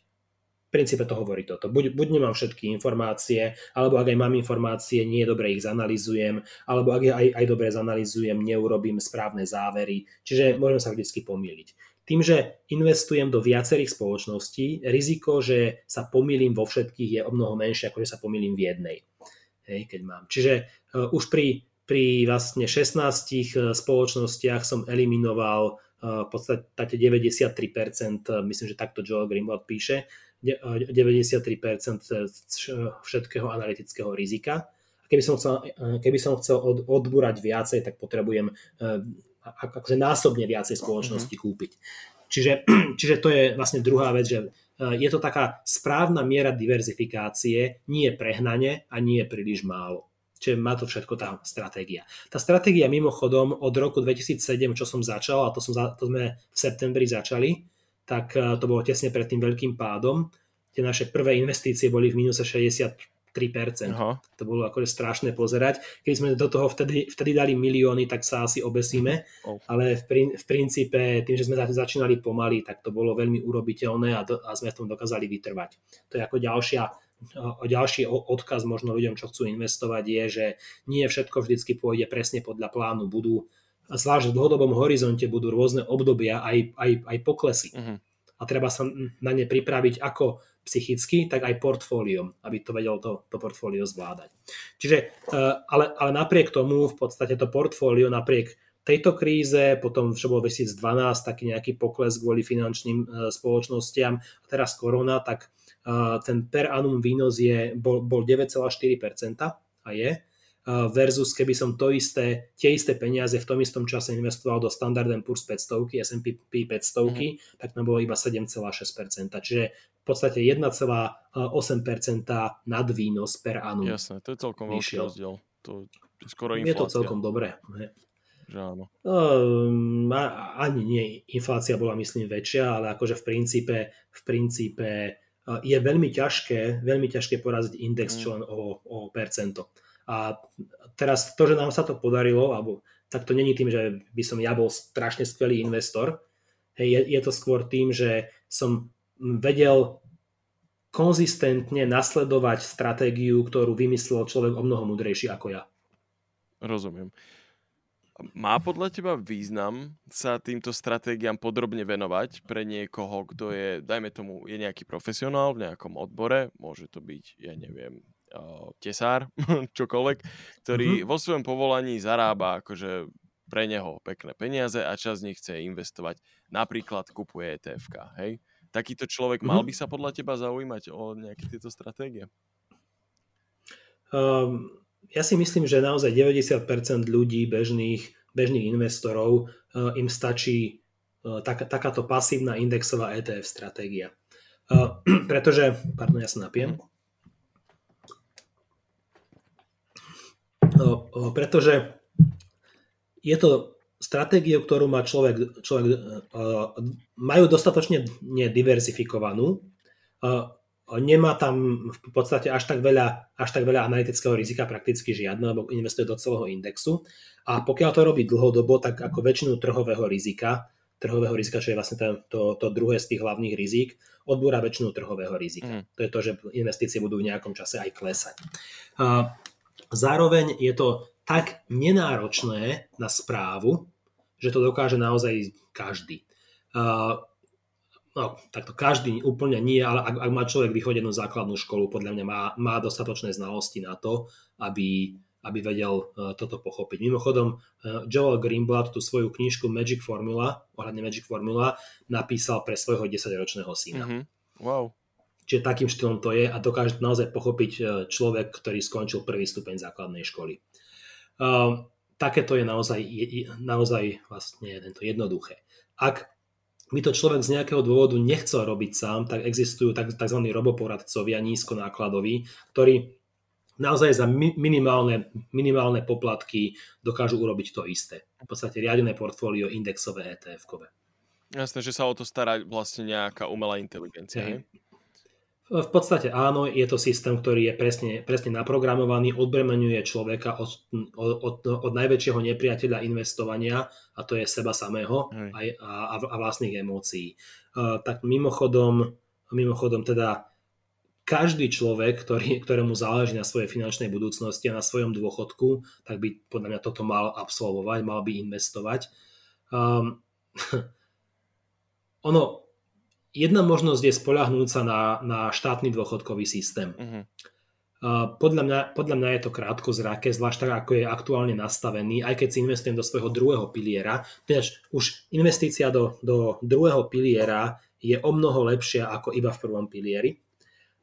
V princípe to hovorí toto. Buď, buď nemám všetky informácie, alebo ak aj mám informácie, nie dobre ich zanalizujem, alebo ak aj, aj dobre zanalizujem, neurobím správne závery. Čiže môžem sa vždy pomýliť. Tým, že investujem do viacerých spoločností, riziko, že sa pomýlim vo všetkých je o mnoho menšie, ako že sa pomýlim v jednej. Hej, keď mám. Čiže uh, už pri pri vlastne 16 eh, spoločnostiach som eliminoval eh, v podstate 93%, eh, myslím, že takto Joel Greenblatt píše, 93% všetkého analytického rizika. A keby som chcel, keby som chcel od, odbúrať viacej, tak potrebujem akože násobne viacej spoločnosti mm-hmm. kúpiť. Čiže, čiže to je vlastne druhá vec, že je to taká správna miera diverzifikácie, nie prehnane a nie príliš málo. Čiže má to všetko tá stratégia. Tá stratégia mimochodom od roku 2007, čo som začal, a to, som, to sme v septembri začali, tak e, to bolo tesne pred tým veľkým pádom. Tie naše prvé investície boli v minuse 63%. Aha. To bolo akože strašné pozerať. Keď sme do toho vtedy, vtedy dali milióny, tak sa asi obesíme, oh. ale v, prin, v princípe tým, že sme začínali pomaly, tak to bolo veľmi urobiteľné a, do, a sme v tom dokázali vytrvať. To je ako ďalšia o ďalší odkaz možno ľuďom, čo chcú investovať, je, že nie všetko vždycky pôjde presne podľa plánu. Budú, zvlášť v dlhodobom horizonte, budú rôzne obdobia, aj, aj, aj poklesy. Uh-huh. A a treba sa na ne pripraviť ako psychicky, tak aj portfóliom, aby to vedelo to, to portfólio zvládať. Čiže, ale, ale napriek tomu, v podstate to portfólio, napriek tejto kríze, potom čo bolo 2012 taký nejaký pokles kvôli finančným e, spoločnostiam a teraz korona, tak e, ten per annum výnos je, bol, bol 9,4% a je versus keby som to isté, tie isté peniaze v tom istom čase investoval do Standard Poor's 500, S&P 500, mm. tak to bolo iba 7,6%. Čiže v podstate 1,8% nad výnos per annum. Jasné, to je celkom veľký rozdiel. To je skoro inflácia. Je to celkom dobré. Že áno. Um, ani nie, inflácia bola myslím väčšia, ale akože v princípe, v princípe je veľmi ťažké, veľmi ťažké poraziť index mm. čo len o, o percento. A teraz to, že nám sa to podarilo, alebo tak to není tým, že by som ja bol strašne skvelý investor, hej, je, je to skôr tým, že som vedel konzistentne nasledovať stratégiu, ktorú vymyslel človek o mnoho mudrejší ako ja. Rozumiem. Má podľa teba význam sa týmto stratégiám podrobne venovať pre niekoho, kto je, dajme tomu, je nejaký profesionál v nejakom odbore, môže to byť, ja neviem, tesár, čokoľvek, ktorý mm-hmm. vo svojom povolaní zarába akože pre neho pekné peniaze a čas z nich chce investovať. Napríklad kupuje etf hej? Takýto človek mm-hmm. mal by sa podľa teba zaujímať o nejaké tieto stratégie? Um, ja si myslím, že naozaj 90% ľudí, bežných, bežných investorov, uh, im stačí uh, tak, takáto pasívna indexová ETF stratégia. Uh, pretože, pardon, ja sa napiem. Pretože je to stratégia, ktorú má človek, človek majú dostatočne diverzifikovanú, nemá tam v podstate až tak veľa, až tak veľa analytického rizika, prakticky žiadne, lebo investuje do celého indexu. A pokiaľ to robí dlhodobo, tak ako väčšinu trhového rizika, trhového rizika, čo je vlastne to, to, to druhé z tých hlavných rizik, odbúra väčšinu trhového rizika. Mm. To je to, že investície budú v nejakom čase aj klesať. A zároveň je to tak nenáročné na správu, že to dokáže naozaj každý. A no, takto každý úplne nie, ale ak, ak má človek vychodenú základnú školu, podľa mňa má, má dostatočné znalosti na to, aby, aby vedel uh, toto pochopiť. Mimochodom, uh, Joel Greenblatt tú svoju knižku Magic Formula, ohľadne Magic Formula, napísal pre svojho 10-ročného syna. Mm-hmm. Wow. Čiže takým štýlom to je a dokáže naozaj pochopiť uh, človek, ktorý skončil prvý stupeň základnej školy. Uh, takéto je naozaj, je, naozaj vlastne tento jednoduché. Ak by to človek z nejakého dôvodu nechcel robiť sám, tak existujú tzv. roboporadcovia nízkonákladoví, ktorí naozaj za minimálne, minimálne poplatky dokážu urobiť to isté. V podstate riadené portfólio indexové ETF-kové. Jasné, že sa o to stará vlastne nejaká umelá inteligencia. Hej. V podstate áno, je to systém, ktorý je presne, presne naprogramovaný, odbremenuje človeka od, od, od najväčšieho nepriateľa investovania a to je seba samého a, a, a vlastných emócií. Uh, tak mimochodom, mimochodom teda každý človek, ktorý, ktorému záleží na svojej finančnej budúcnosti a na svojom dôchodku, tak by podľa mňa toto mal absolvovať, mal by investovať. Um, ono, Jedna možnosť je spolahnúť sa na, na štátny dôchodkový systém. Uh-huh. Podľa mňa, podľa mňa je to krátko zrake, zvlášť tak, ako je aktuálne nastavený, aj keď si investujem do svojho druhého piliera. Tež už investícia do, do druhého piliera je o mnoho lepšia ako iba v prvom pilieri.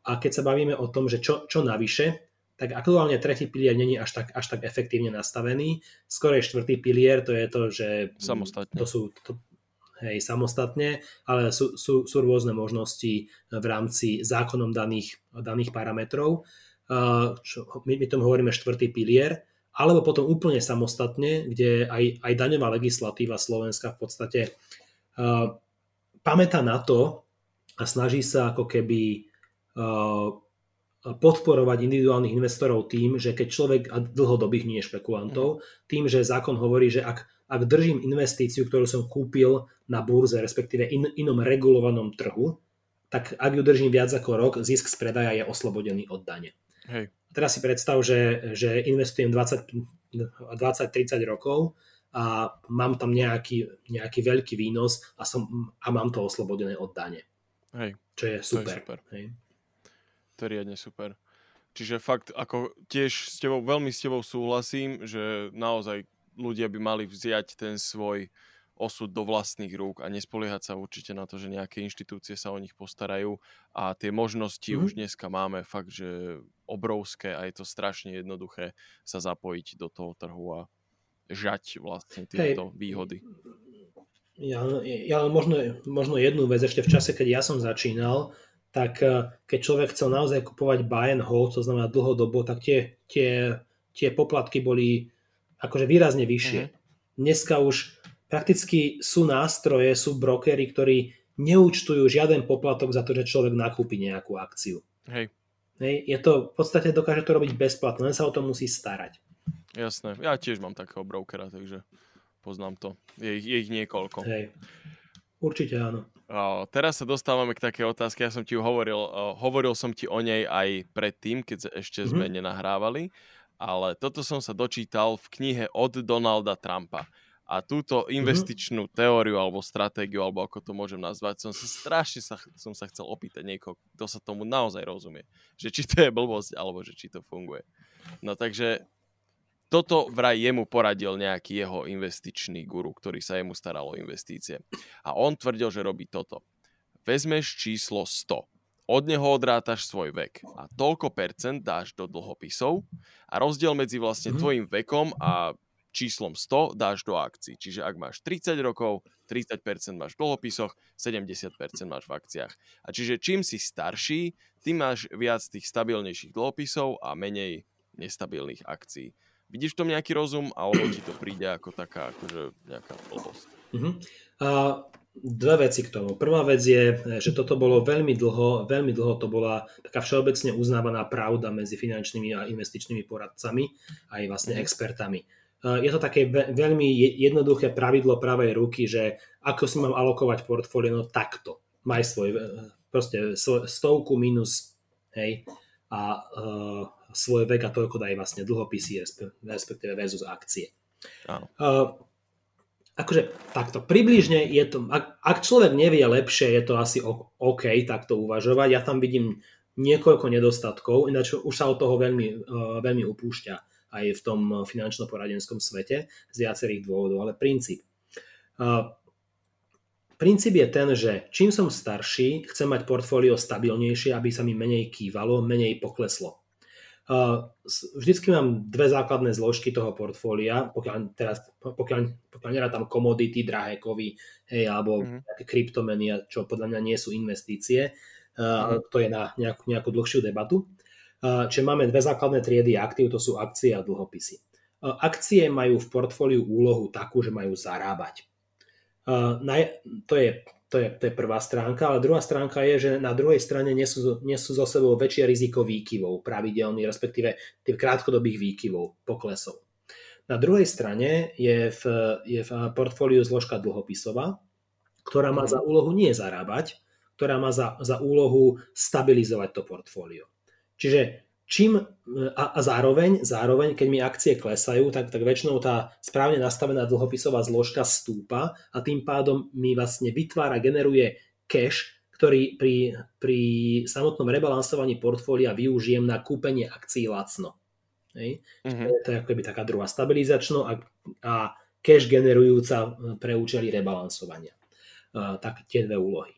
A keď sa bavíme o tom, že čo, čo navyše, tak aktuálne tretí pilier není až tak, až tak efektívne nastavený. Skoro je štvrtý pilier, to je to, že Samostatne. to sú, to, hej, samostatne, ale sú, sú, sú rôzne možnosti v rámci zákonom daných, daných parametrov. Čo, my, my tomu hovoríme štvrtý pilier, alebo potom úplne samostatne, kde aj, aj daňová legislatíva Slovenska v podstate uh, pamätá na to a snaží sa ako keby uh, podporovať individuálnych investorov tým, že keď človek, a dlhodobých nie špekulantov, tým, že zákon hovorí, že ak ak držím investíciu, ktorú som kúpil na burze, respektíve in, inom regulovanom trhu, tak ak ju držím viac ako rok, zisk z predaja je oslobodený od dane. Hej. Teraz si predstav, že, že investujem 20-30 rokov a mám tam nejaký, nejaký veľký výnos a, som, a mám to oslobodené od dane. Hej. Čo je super. To je super. Hej. To je riadne super. Čiže fakt, ako tiež s tebou, veľmi s tebou súhlasím, že naozaj ľudia by mali vziať ten svoj osud do vlastných rúk a nespoliehať sa určite na to, že nejaké inštitúcie sa o nich postarajú a tie možnosti mm-hmm. už dneska máme fakt, že obrovské a je to strašne jednoduché sa zapojiť do toho trhu a žať vlastne tieto Hej. výhody. Ja, ja možno, možno jednu vec ešte v čase, keď ja som začínal, tak eh, keď človek chcel naozaj kupovať buy and hold, to znamená dlhodobo, tak tie, tie, tie poplatky boli akože výrazne vyššie. Uh-huh. Dneska už prakticky sú nástroje, sú brokery, ktorí neúčtujú žiaden poplatok za to, že človek nakúpi nejakú akciu. Hej. Hej. Je to, v podstate dokáže to robiť bezplatne, len sa o to musí starať. Jasné, ja tiež mám takého brokera, takže poznám to. Je ich, je ich niekoľko. Hej. Určite áno. O, teraz sa dostávame k takej otázke, ja som ti hovoril, o, hovoril som ti o nej aj predtým, keď ešte mm-hmm. sme nenahrávali, ale toto som sa dočítal v knihe od Donalda Trumpa. A túto mhm. investičnú mm-hmm. teóriu alebo stratégiu, alebo ako to môžem nazvať, som sa strašne sa, som sa chcel opýtať niekoho, kto sa tomu naozaj rozumie. Že či to je blbosť, alebo že či to funguje. No takže toto vraj jemu poradil nejaký jeho investičný guru, ktorý sa jemu staral o investície. A on tvrdil, že robí toto. Vezmeš číslo 100, od neho odrátaš svoj vek a toľko percent dáš do dlhopisov a rozdiel medzi vlastne mm-hmm. tvojim vekom a číslom 100 dáš do akcií. Čiže ak máš 30 rokov, 30% máš v dlhopisoch, 70% máš v akciách. A čiže čím si starší, tým máš viac tých stabilnejších dlhopisov a menej nestabilných akcií. Vidíš v tom nejaký rozum, alebo ti to príde ako taká akože nejaká blbosť? Uh-huh. Uh, dve veci k tomu. Prvá vec je, že toto bolo veľmi dlho, veľmi dlho to bola taká všeobecne uznávaná pravda medzi finančnými a investičnými poradcami aj vlastne uh-huh. expertami Eh, je to také veľmi jednoduché pravidlo pravej ruky, že ako si mám alokovať portfólio, no takto. Maj svoj, eh, proste stovku minus, hej, a uh, svoj vek a toľko daj vlastne dlhopisy, respektíve versus akcie. Áno. Uh, akože takto, približne je to, ak, ak človek nevie lepšie, je to asi OK takto uvažovať. Ja tam vidím niekoľko nedostatkov, ináč už sa od toho veľmi, uh, veľmi upúšťa aj v tom finančno-poradenskom svete z viacerých dôvodov, ale princíp. Princíp je ten, že čím som starší, chcem mať portfólio stabilnejšie, aby sa mi menej kývalo, menej pokleslo. Vždycky mám dve základné zložky toho portfólia, pokiaľ, teraz, pokiaľ, pokiaľ tam komodity, drahé kovy, hej, alebo mm-hmm. nejaké kryptomeny, čo podľa mňa nie sú investície, mm-hmm. to je na nejakú, nejakú dlhšiu debatu. Čiže máme dve základné triedy aktív, to sú akcie a dlhopisy. Akcie majú v portfóliu úlohu takú, že majú zarábať. To je, to, je, to je prvá stránka, ale druhá stránka je, že na druhej strane nesú, nesú zo sebou väčšie riziko výkyvov, pravidelný, respektíve tých krátkodobých výkyvov, poklesov. Na druhej strane je v, je v portfóliu zložka dlhopisová, ktorá má mhm. za úlohu nie zarábať, ktorá má za, za úlohu stabilizovať to portfólio. Čiže čím, a, a zároveň, zároveň, keď mi akcie klesajú, tak, tak väčšinou tá správne nastavená dlhopisová zložka stúpa a tým pádom mi vlastne vytvára, generuje cash, ktorý pri, pri samotnom rebalansovaní portfólia využijem na kúpenie akcií lacno. Hej? Mm-hmm. To je akoby taká druhá stabilizačno a, a cash generujúca pre účely rebalansovania. A, tak tie dve úlohy.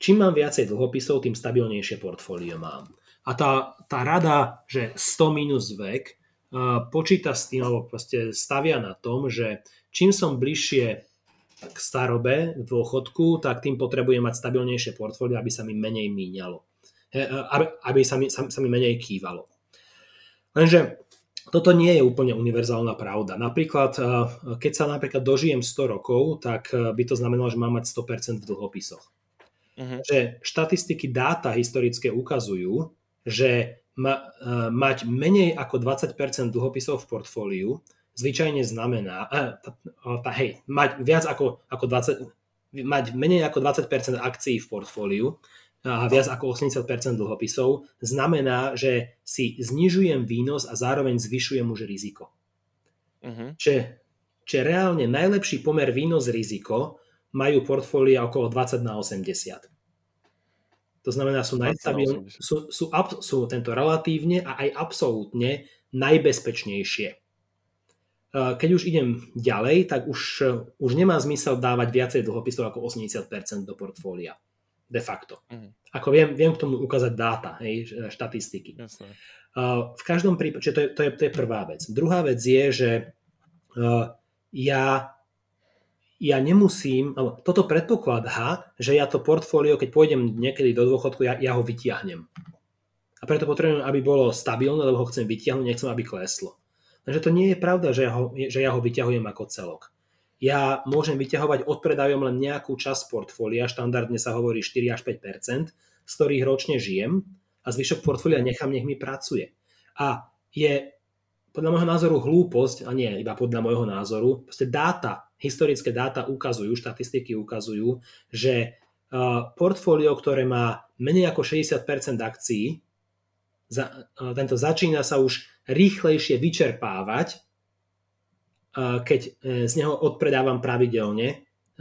Čím mám viacej dlhopisov, tým stabilnejšie portfólio mám. A tá, tá rada, že 100 minus vek, počíta s tým, alebo proste stavia na tom, že čím som bližšie k starobe, k dôchodku, tak tým potrebujem mať stabilnejšie portfólio, aby sa mi menej míňalo. Aby, aby sa, mi, sa, sa mi menej kývalo. Lenže toto nie je úplne univerzálna pravda. Napríklad, keď sa napríklad dožijem 100 rokov, tak by to znamenalo, že mám mať 100% v dlhopisoch. Uh-huh. Že štatistiky dáta historické ukazujú, že ma, uh, mať menej ako 20% dlhopisov v portfóliu zvyčajne znamená, tá, tá, hej, mať viac ako, ako 20, mať menej ako 20% akcií v portfóliu a viac ako 80% dlhopisov znamená, že si znižujem výnos a zároveň zvyšujem už riziko. Uh-huh. Čiže, čiže reálne najlepší pomer výnos-riziko majú portfólia okolo 20 na 80. To znamená, sú, najstabilne, sú, sú, sú, sú tento relatívne a aj absolútne najbezpečnejšie. Keď už idem ďalej, tak už, už nemá zmysel dávať viacej dlhopisov ako 80% do portfólia. De facto. Mm. Ako viem, viem k tomu ukázať dáta, hej, štatistiky. Jasné. V každom prípade, to je, to, je, to je prvá vec. Druhá vec je, že ja, ja nemusím, toto predpokladá, že ja to portfólio, keď pôjdem niekedy do dôchodku, ja, ja ho vytiahnem. A preto potrebujem, aby bolo stabilné, lebo ho chcem vytiahnuť, nechcem, aby kleslo. Takže to nie je pravda, že ja ho, že ja ho vyťahujem ako celok. Ja môžem vyťahovať odpredajom len nejakú časť portfólia, štandardne sa hovorí 4 až 5 z ktorých ročne žijem a zvyšok portfólia nechám, nech mi pracuje. A je podľa môjho názoru hlúposť, a nie iba podľa môjho názoru, proste dáta, historické dáta ukazujú, štatistiky ukazujú, že portfólio, ktoré má menej ako 60% akcií, za, tento začína sa už rýchlejšie vyčerpávať, keď e, z neho odpredávam pravidelne e,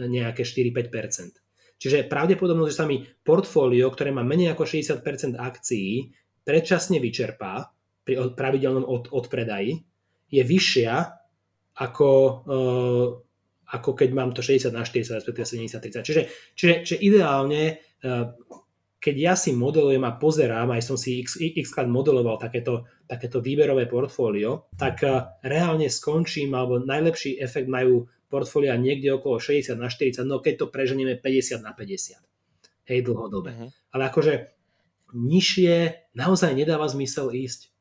nejaké 4-5%. Čiže pravdepodobnosť, že sa mi portfólio, ktoré má menej ako 60% akcií, predčasne vyčerpá pri pravidelnom od, odpredaji, je vyššia ako, uh, ako keď mám to 60 na 40, respektíve 70 30. Čiže, čiže, čiže ideálne uh, keď ja si modelujem a pozerám, aj som si x, x krát modeloval takéto, takéto výberové portfólio, tak eh, reálne skončím, alebo najlepší efekt majú portfólia niekde okolo 60 na 40, no keď to preženieme 50 na 50. Hej, dlhodobé. Uh-huh. Ale akože nižšie naozaj nedáva zmysel ísť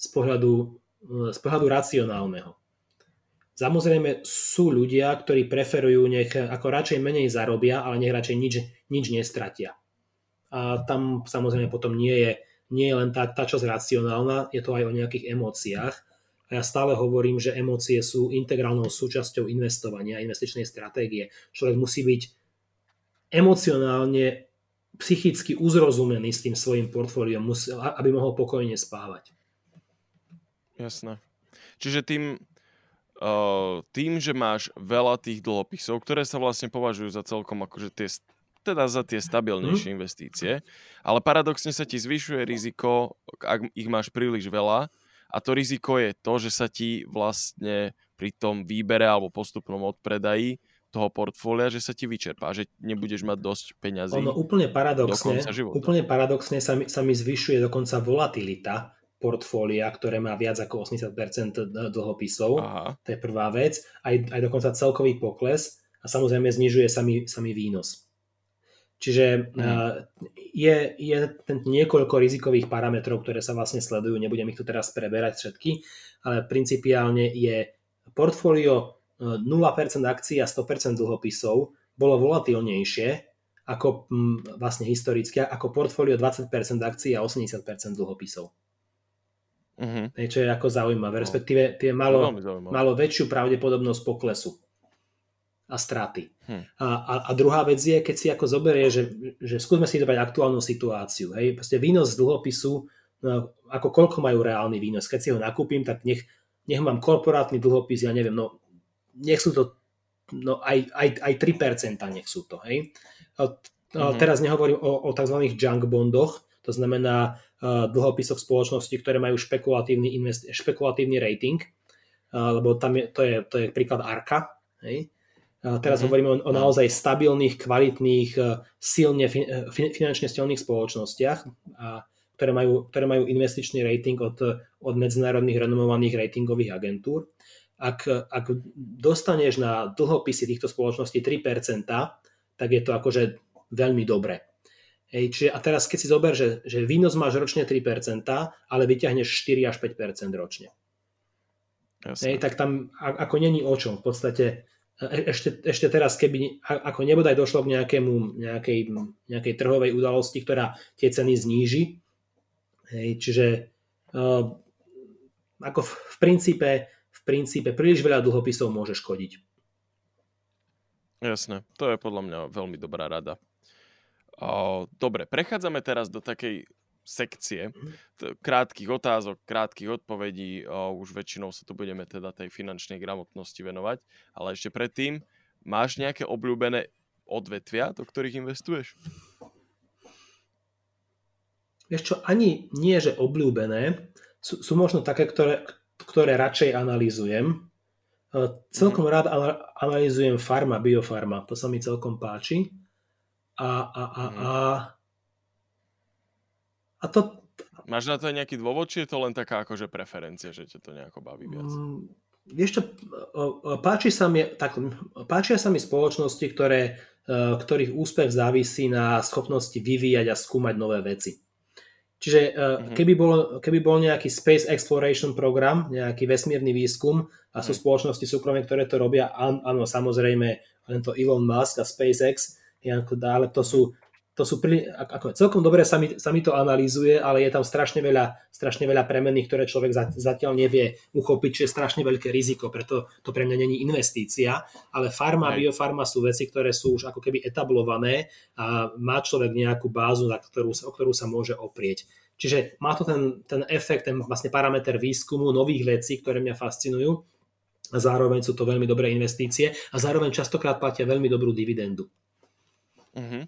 z pohľadu, eh, z pohľadu racionálneho. Samozrejme sú ľudia, ktorí preferujú nech ako radšej menej zarobia, ale nech radšej nič, nič nestratia a tam samozrejme potom nie je, nie je len tá, tá časť racionálna, je to aj o nejakých emóciách. A ja stále hovorím, že emócie sú integrálnou súčasťou investovania, investičnej stratégie. Človek musí byť emocionálne, psychicky uzrozumený s tým svojim portfóliom, aby mohol pokojne spávať. Jasné. Čiže tým, tým, že máš veľa tých dlhopisov, ktoré sa vlastne považujú za celkom akože tie teda za tie stabilnejšie mm. investície, ale paradoxne sa ti zvyšuje riziko, ak ich máš príliš veľa a to riziko je to, že sa ti vlastne pri tom výbere alebo postupnom odpredaji toho portfólia, že sa ti vyčerpá, že nebudeš mať dosť peňazí. Ono úplne paradoxne, úplne paradoxne sa mi, sa mi zvyšuje dokonca volatilita portfólia, ktoré má viac ako 80% dlhopisov. Aha. To je prvá vec. Aj, aj dokonca celkový pokles a samozrejme znižuje sa mi, sa mi výnos. Čiže mm. je, je ten niekoľko rizikových parametrov, ktoré sa vlastne sledujú, nebudem ich tu teraz preberať všetky, ale principiálne je portfólio 0% e, akcií a 100% dlhopisov bolo volatilnejšie ako vlastne historicky, ako portfólio 20% akcií a 80% dlhopisov. Uh-huh. Čo je ako zaujímavé, respektíve tie malo, malo väčšiu pravdepodobnosť poklesu a straty. Hm. A, a, a druhá vec je, keď si ako zoberie, že, že skúsme si zobrať aktuálnu situáciu. Hej? Proste výnos z dlhopisu, no, ako koľko majú reálny výnos. Keď si ho nakúpim, tak nech, nech mám korporátny dlhopis, ja neviem, no nech sú to no, aj, aj, aj 3% nech sú to. Hej? A, a mm-hmm. Teraz nehovorím o, o tzv. junk bondoch, to znamená uh, dlhopisoch spoločnosti, ktoré majú špekulatívny, invest, špekulatívny rating, uh, lebo tam je, to, je, to je príklad ARKA, hej? Teraz mm-hmm. hovoríme o, o naozaj stabilných, kvalitných, e, silne fin, finančne silných spoločnostiach, a, ktoré, majú, ktoré majú investičný rating od, od medzinárodných renomovaných ratingových agentúr. Ak, ak dostaneš na dlhopisy týchto spoločností 3%, tak je to akože veľmi dobre. Hej, čiže, a teraz keď si zober, že, že výnos máš ročne 3%, ale vyťahneš 4 až 5% ročne. Hej, tak tam ako není o čom. V podstate E, ešte, ešte teraz, keby ako nebodaj došlo k nejakému, nejakej, nejakej trhovej udalosti, ktorá tie ceny zníži. Hej, čiže uh, ako v, v, princípe, v princípe príliš veľa dlhopisov môže škodiť. Jasné, to je podľa mňa veľmi dobrá rada. Dobre, prechádzame teraz do takej sekcie mhm. krátkých otázok, krátkých odpovedí. Už väčšinou sa tu budeme teda tej finančnej gramotnosti venovať. Ale ešte predtým, máš nejaké obľúbené odvetvia, do ktorých investuješ? Vieš čo, ani nie, že obľúbené, sú, sú možno také, ktoré, ktoré radšej analýzujem. Celkom rád analýzujem farma, biofarma, to sa mi celkom páči. A, a, a, a, a to... Máš na to nejaký dôvod, či je to len taká akože preferencia, že ťa to nejako baví viac? Mm, vieš čo, páči sa mi, tak, páčia sa mi spoločnosti, ktoré, ktorých úspech závisí na schopnosti vyvíjať a skúmať nové veci. Čiže uh, keby, bol, keby bol nejaký Space Exploration program, nejaký vesmírny výskum a sú mhm. spoločnosti súkromné, ktoré to robia, áno, samozrejme, len to Elon Musk a SpaceX, ale to sú to sú prí, ako, celkom dobre sa mi, sa mi to analýzuje, ale je tam strašne veľa, strašne veľa premenných, ktoré človek zatiaľ nevie uchopiť, čo je strašne veľké riziko, preto to pre mňa není investícia, ale farma a biofarma sú veci, ktoré sú už ako keby etablované a má človek nejakú bázu, na ktorú, o ktorú sa môže oprieť. Čiže má to ten, ten efekt, ten vlastne parameter výskumu nových vecí, ktoré mňa fascinujú a zároveň sú to veľmi dobré investície a zároveň častokrát platia veľmi dobrú dividendu. Uh-huh.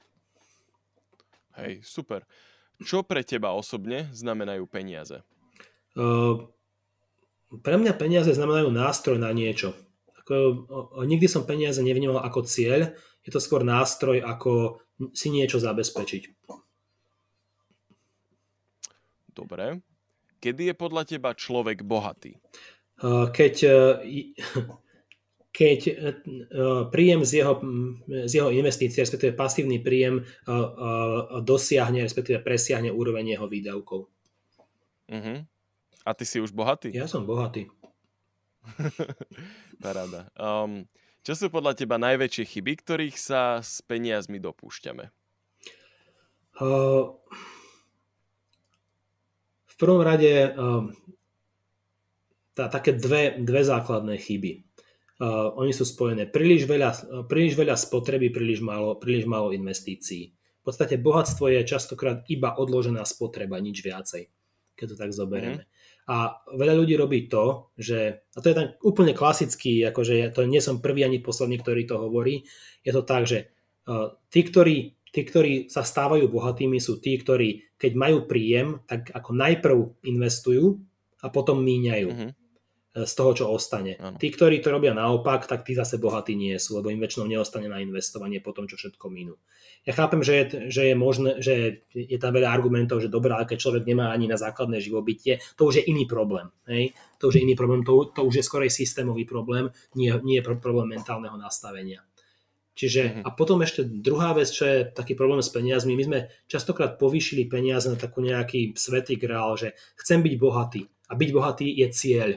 Hej, super. Čo pre teba osobne znamenajú peniaze? Uh, pre mňa peniaze znamenajú nástroj na niečo. Ako, nikdy som peniaze nevnímal ako cieľ, je to skôr nástroj, ako si niečo zabezpečiť. Dobre. Kedy je podľa teba človek bohatý? Uh, keď keď e, e, príjem z jeho, z jeho investície, respektíve pasívny príjem e, dosiahne, respektíve presiahne úroveň jeho výdavkov. Uh-huh. A ty si už bohatý? Ja som bohatý. Paráda. Um, čo sú podľa teba najväčšie chyby, ktorých sa s peniazmi dopúšťame? Uh, v prvom rade uh, tá, také dve, dve základné chyby. Uh, oni sú spojené. Príliš veľa, príliš veľa spotreby, príliš málo, príliš málo investícií. V podstate bohatstvo je častokrát iba odložená spotreba, nič viacej, keď to tak zoberieme. Mm. A veľa ľudí robí to, že, a to je ten úplne klasický, akože to nie som prvý ani posledný, ktorý to hovorí, je to tak, že uh, tí, ktorí, tí, ktorí sa stávajú bohatými, sú tí, ktorí, keď majú príjem, tak ako najprv investujú a potom míňajú. Mm-hmm z toho, čo ostane. Ano. Tí, ktorí to robia naopak, tak tí zase bohatí nie sú, lebo im väčšinou neostane na investovanie po tom, čo všetko minú. Ja chápem, že je, že je možné, že je tam veľa argumentov, že dobrá, keď človek nemá ani na základné živobytie, to už je iný problém. Hej? To už je iný problém, to, to už je skorej systémový problém, nie, nie je problém mentálneho nastavenia. Čiže, uh-huh. a potom ešte druhá vec, čo je taký problém s peniazmi, my sme častokrát povýšili peniaze na takú nejaký svetý grál, že chcem byť bohatý. A byť bohatý je cieľ.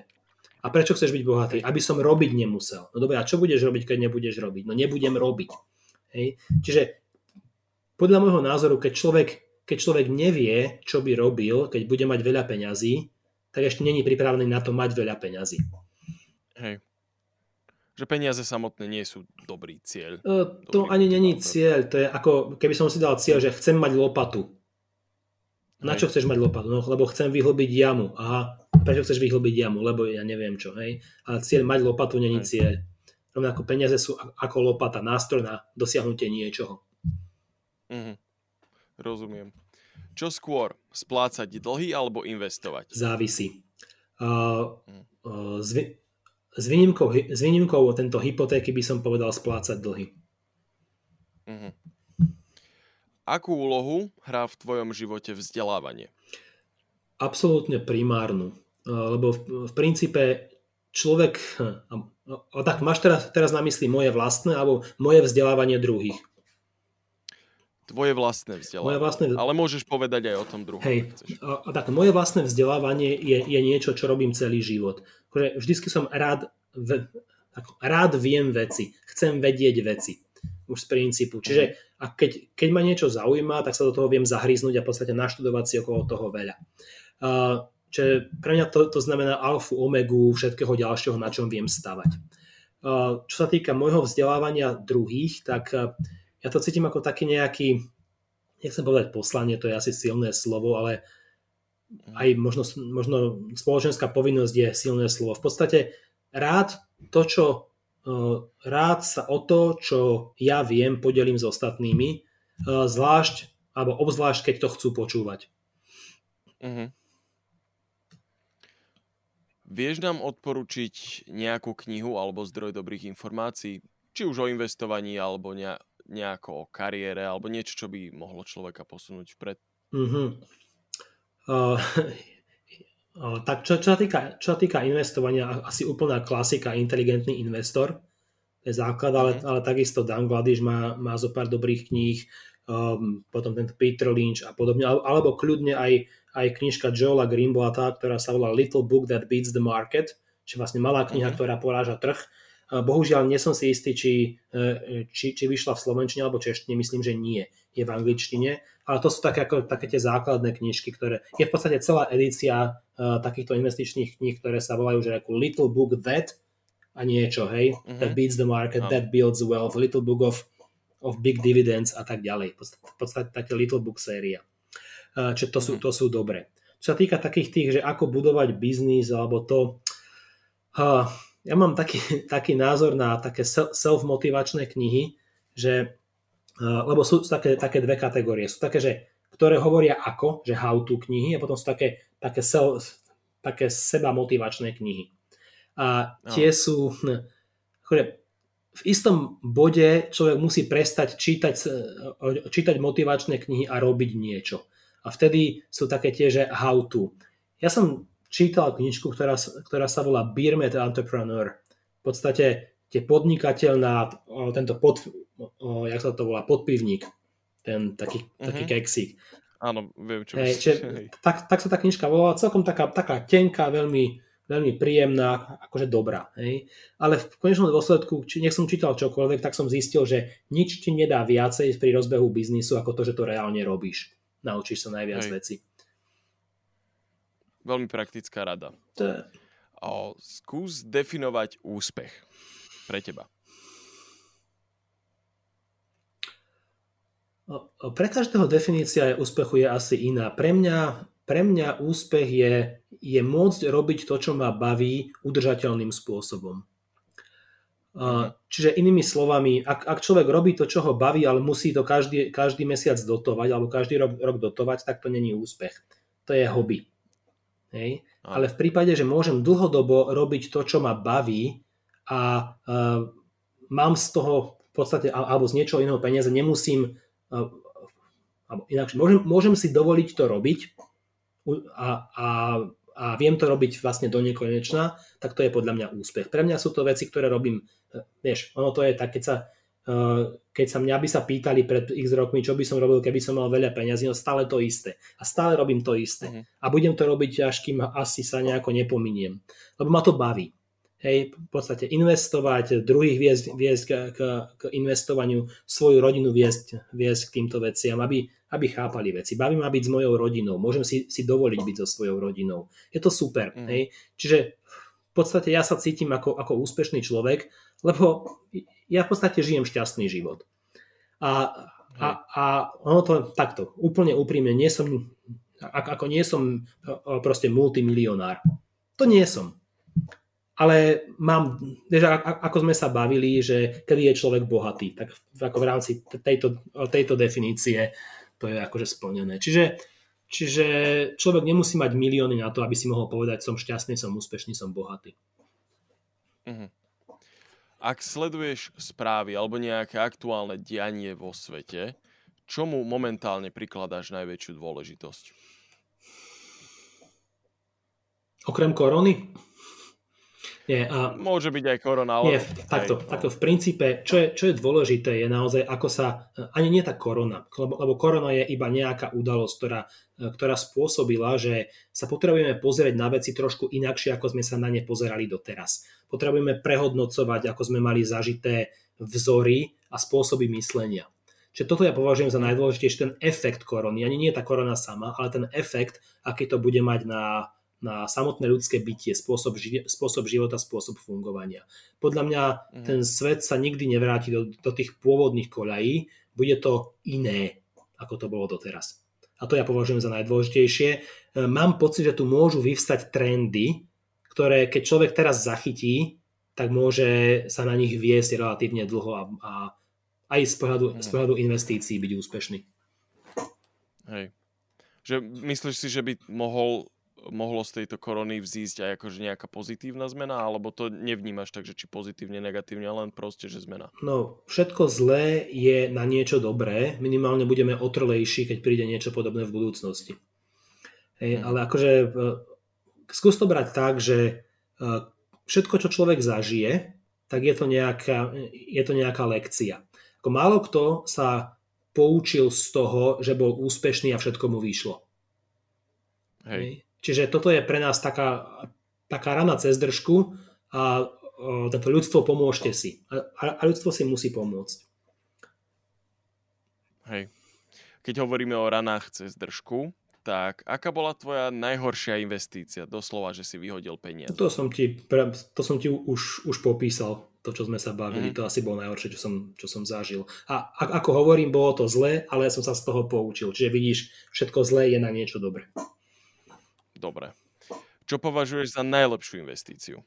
A prečo chceš byť bohatý? Aby som robiť nemusel. No dobre, a čo budeš robiť, keď nebudeš robiť? No nebudem robiť. Hej? Čiže podľa môjho názoru, keď človek, keď človek nevie, čo by robil, keď bude mať veľa peňazí, tak ešte není pripravený na to mať veľa peňazí. Hej. Že peniaze samotné nie sú dobrý cieľ. Uh, to dobrý ani není cieľ. To je ako, keby som si dal cieľ, že chcem mať lopatu. Na čo chceš mať lopatu? No, lebo chcem vyhlbiť jamu. Aha, prečo chceš vyhlbiť jamu? Lebo ja neviem čo, hej. Ale cieľ mať lopatu není cieľ. Rovnako peniaze sú ako lopata, nástroj na dosiahnutie niečoho. Mhm. Rozumiem. Čo skôr, splácať dlhy alebo investovať? Závisí. Uh, uh, s, s, výnimkou, s výnimkou tento hypotéky by som povedal splácať dlhy. Uh-huh. Akú úlohu hrá v tvojom živote vzdelávanie? Absolútne primárnu. Lebo v, princípe človek... O, tak máš teraz, teraz na mysli moje vlastné alebo moje vzdelávanie druhých? Tvoje vlastné vzdelávanie. Moje vlastné... Ale môžeš povedať aj o tom druhom. Hej, a, a tak moje vlastné vzdelávanie je, je niečo, čo robím celý život. Akože vždycky som rád, tak, rád viem veci. Chcem vedieť veci už z princípu. Čiže a keď, keď ma niečo zaujíma, tak sa do toho viem zahryznúť a v podstate naštudovať si okolo toho veľa. Čiže pre mňa to, to znamená alfu, omegu, všetkého ďalšieho, na čom viem stavať. Čo sa týka môjho vzdelávania druhých, tak uh, ja to cítim ako taký nejaký, nechcem povedať poslanie, to je asi silné slovo, ale aj možno, možno spoločenská povinnosť je silné slovo. V podstate rád to, čo rád sa o to, čo ja viem, podelím s ostatnými, zvlášť, alebo obzvlášť, keď to chcú počúvať. Uh-huh. Vieš nám odporučiť nejakú knihu alebo zdroj dobrých informácií, či už o investovaní, alebo ne, nejako o kariére, alebo niečo, čo by mohlo človeka posunúť vpred? Uh-huh. Uh, uh, tak čo, čo, sa týka, čo sa týka investovania, asi úplná klasika, inteligentný investor, to je základ, ale, uh-huh. ale takisto Dan Gladiš má, má zo pár dobrých kníh, um, potom tento Peter Lynch a podobne, alebo kľudne aj aj knižka Joela Greenblatta, ktorá sa volá Little Book That Beats the Market, čiže vlastne malá kniha, uh-huh. ktorá poráža trh. Bohužiaľ, nie som si istý, či, e, či, či vyšla v slovenčine alebo češtine, myslím, že nie. Je v angličtine, ale to sú také, ako, také tie základné knižky, ktoré... Je v podstate celá edícia uh, takýchto investičných kníh, ktoré sa volajú, že ako Little Book That a niečo, hej? Uh-huh. That beats the market, uh-huh. that builds wealth, Little Book of, of big dividends a tak ďalej. V podstate také Little Book séria. Čiže to sú, mhm. to sú dobré. Čo sa týka takých tých, že ako budovať biznis alebo to, ja mám taký, taký názor na také self-motivačné knihy, že, lebo sú také, také dve kategórie. Sú také, že, ktoré hovoria ako, že how to knihy a potom sú také, také, self, také seba motivačné knihy. A tie no. sú, hm, akože v istom bode človek musí prestať čítať, čítať motivačné knihy a robiť niečo. A vtedy sú také tie, že how to. Ja som čítal knižku, ktorá, ktorá sa volá Beer Met Entrepreneur. V podstate tie podnikateľ na tento pod, o, jak sa to volá, podpivník. Ten taký, uh-huh. taký keksík. Áno, viem, čo hey, čiže, tak, tak sa tá knižka volá, celkom taká, taká tenká, veľmi, veľmi príjemná, akože dobrá. Hej. Ale v konečnom dôsledku, či nech som čítal čokoľvek, tak som zistil, že nič ti nedá viacej pri rozbehu biznisu, ako to, že to reálne robíš naučíš sa najviac Hej. veci. Veľmi praktická rada. O, skús definovať úspech pre teba. Pre každého definícia úspechu je asi iná. Pre mňa, pre mňa úspech je, je môcť robiť to, čo ma baví, udržateľným spôsobom. Čiže inými slovami, ak, ak človek robí to, čo ho baví, ale musí to každý, každý mesiac dotovať alebo každý rok, rok dotovať, tak to není úspech. To je hobby. Hej? Ale v prípade, že môžem dlhodobo robiť to, čo ma baví a uh, mám z toho v podstate, alebo z niečoho iného peniaze, nemusím, uh, alebo inakšie, môžem, môžem si dovoliť to robiť a, a a viem to robiť vlastne do nekonečna, tak to je podľa mňa úspech. Pre mňa sú to veci, ktoré robím, e, vieš, ono to je tak, keď sa, keď sa mňa by sa pýtali pred x rokmi, čo by som robil, keby som mal veľa peňazí, no stále to isté. A stále robím to isté. Uh-huh. A budem to robiť, až kým asi sa nejako nepominiem. Lebo ma to baví. Hej, v podstate investovať, druhých viesť, viesť k, k, k investovaniu, svoju rodinu viesť, viesť k týmto veciam, aby, aby chápali veci. Baví ma byť s mojou rodinou, môžem si, si dovoliť byť so svojou rodinou. Je to super. Mm. Hej? Čiže v podstate ja sa cítim ako, ako úspešný človek, lebo ja v podstate žijem šťastný život. A, a, a ono to takto, úplne úprimne, nie som, ako nie som proste multimilionár. To nie som. Ale mám, vieš, ako sme sa bavili, že kedy je človek bohatý, tak ako v rámci tejto, tejto definície to je akože splnené. Čiže, čiže človek nemusí mať milióny na to, aby si mohol povedať, som šťastný, som úspešný, som bohatý. Uh-huh. Ak sleduješ správy alebo nejaké aktuálne dianie vo svete, čomu momentálne prikladáš najväčšiu dôležitosť? Okrem korony? Nie, a... Môže byť aj korona, ale... Nie, takto, aj, takto v princípe, čo je, čo je dôležité, je naozaj, ako sa, ani nie tá korona, lebo, lebo korona je iba nejaká udalosť, ktorá, ktorá spôsobila, že sa potrebujeme pozrieť na veci trošku inakšie, ako sme sa na ne pozerali doteraz. Potrebujeme prehodnocovať, ako sme mali zažité vzory a spôsoby myslenia. Čiže toto ja považujem za najdôležitejší ten efekt korony. Ani nie tá korona sama, ale ten efekt, aký to bude mať na na samotné ľudské bytie, spôsob, ži- spôsob života, spôsob fungovania. Podľa mňa mm. ten svet sa nikdy nevráti do, do tých pôvodných koľají, bude to iné, ako to bolo doteraz. A to ja považujem za najdôležitejšie. E, mám pocit, že tu môžu vyvstať trendy, ktoré keď človek teraz zachytí, tak môže sa na nich viesť relatívne dlho a, a aj z pohľadu, mm. z pohľadu investícií byť úspešný. Hej Že myslíš si, že by mohol mohlo z tejto korony vzísť aj akože nejaká pozitívna zmena, alebo to nevnímaš tak, že či pozitívne, negatívne, len proste, že zmena? No, všetko zlé je na niečo dobré, minimálne budeme otrlejší, keď príde niečo podobné v budúcnosti. Hej, hmm. Ale akože e, skús to brať tak, že e, všetko, čo človek zažije, tak je to nejaká, je to nejaká lekcia. Ako málo kto sa poučil z toho, že bol úspešný a všetko mu vyšlo. Hej. Čiže toto je pre nás taká, taká rana cez držku a toto ľudstvo pomôžte si. A, a ľudstvo si musí pomôcť. Hej. Keď hovoríme o ranách cez držku, tak aká bola tvoja najhoršia investícia? Doslova, že si vyhodil peniaze. To som ti, to som ti už, už popísal, to, čo sme sa bavili. Mm. To asi bolo najhoršie, čo som, čo som zažil. A ako hovorím, bolo to zlé, ale ja som sa z toho poučil. Čiže vidíš, všetko zlé je na niečo dobré. Dobre. Čo považuješ za najlepšiu investíciu?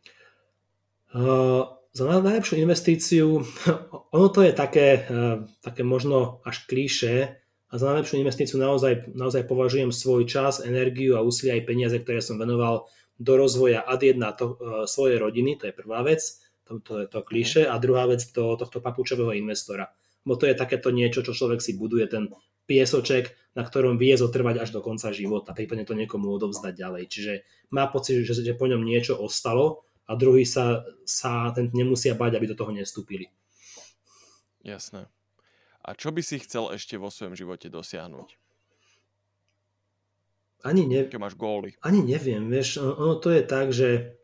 Uh, za najlepšiu investíciu, ono to je také, uh, také možno až klíše, a za najlepšiu investíciu naozaj, naozaj považujem svoj čas, energiu a úsilie aj peniaze, ktoré som venoval do rozvoja ad jedna to, uh, svojej rodiny, to je prvá vec, to, to je to klíše, a druhá vec to, tohto papučového investora. Bo to je takéto niečo, čo človek si buduje, ten piesoček, na ktorom vie zotrvať až do konca života, prípadne to niekomu odovzdať ďalej. Čiže má pocit, že, že po ňom niečo ostalo a druhý sa, sa ten nemusia bať, aby do toho nestúpili. Jasné. A čo by si chcel ešte vo svojom živote dosiahnuť? Ani neviem. Keď máš góly. Ani neviem, vieš, ono to je tak, že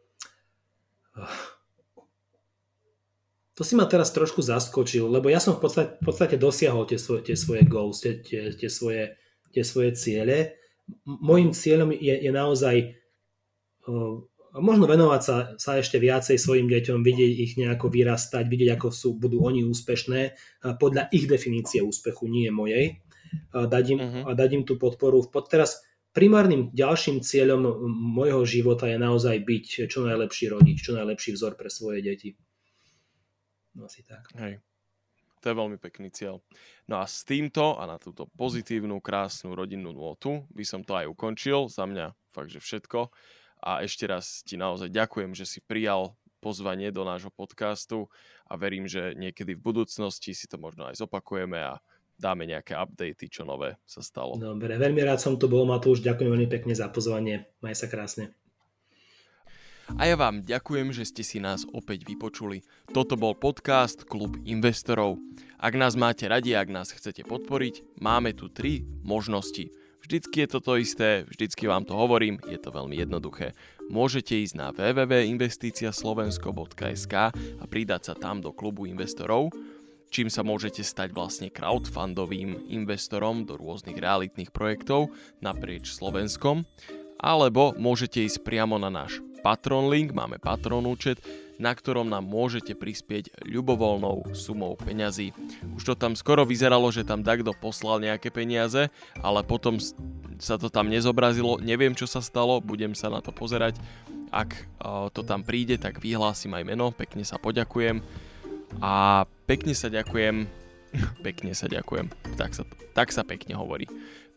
to si ma teraz trošku zaskočil, lebo ja som v podstate, v podstate dosiahol tie svoje, tie svoje goals, tie, tie, tie, svoje, tie svoje ciele. Mojím cieľom je, je naozaj možno venovať sa, sa ešte viacej svojim deťom, vidieť ich nejako vyrastať, vidieť, ako sú, budú oni úspešné podľa ich definície úspechu, nie mojej. Uh, dať, im, uh-huh. dať im tú podporu. Pod teraz primárnym ďalším cieľom môjho života je naozaj byť čo najlepší rodič, čo najlepší vzor pre svoje deti. No asi tak. Hej. To je veľmi pekný cieľ. No a s týmto a na túto pozitívnu, krásnu rodinnú nôtu by som to aj ukončil. Za mňa fakt, že všetko. A ešte raz ti naozaj ďakujem, že si prijal pozvanie do nášho podcastu a verím, že niekedy v budúcnosti si to možno aj zopakujeme a dáme nejaké updaty, čo nové sa stalo. Dobre, veľmi rád som tu bol, Matúš. Ďakujem veľmi pekne za pozvanie. Maj sa krásne. A ja vám ďakujem, že ste si nás opäť vypočuli. Toto bol podcast Klub investorov. Ak nás máte radi, ak nás chcete podporiť, máme tu tri možnosti. Vždycky je to to isté, vždycky vám to hovorím, je to veľmi jednoduché. Môžete ísť na www.investiciaslovensko.sk a pridať sa tam do klubu investorov, čím sa môžete stať vlastne crowdfundovým investorom do rôznych realitných projektov naprieč Slovenskom, alebo môžete ísť priamo na náš Patron link, máme Patron účet, na ktorom nám môžete prispieť ľubovoľnou sumou peňazí. Už to tam skoro vyzeralo, že tam takto poslal nejaké peniaze, ale potom sa to tam nezobrazilo, neviem čo sa stalo, budem sa na to pozerať. Ak to tam príde, tak vyhlásim aj meno, pekne sa poďakujem a pekne sa ďakujem, pekne sa ďakujem, tak sa, tak sa pekne hovorí.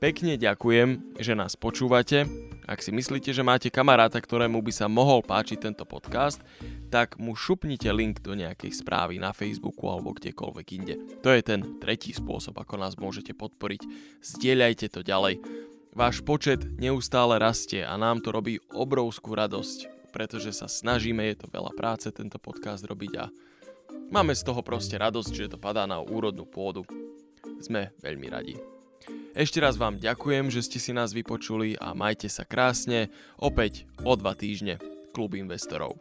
Pekne ďakujem, že nás počúvate. Ak si myslíte, že máte kamaráta, ktorému by sa mohol páčiť tento podcast, tak mu šupnite link do nejakej správy na Facebooku alebo kdekoľvek inde. To je ten tretí spôsob, ako nás môžete podporiť. Zdieľajte to ďalej. Váš počet neustále rastie a nám to robí obrovskú radosť, pretože sa snažíme, je to veľa práce tento podcast robiť a máme z toho proste radosť, že to padá na úrodnú pôdu. Sme veľmi radi. Ešte raz vám ďakujem, že ste si nás vypočuli a majte sa krásne opäť o dva týždne. Klub investorov.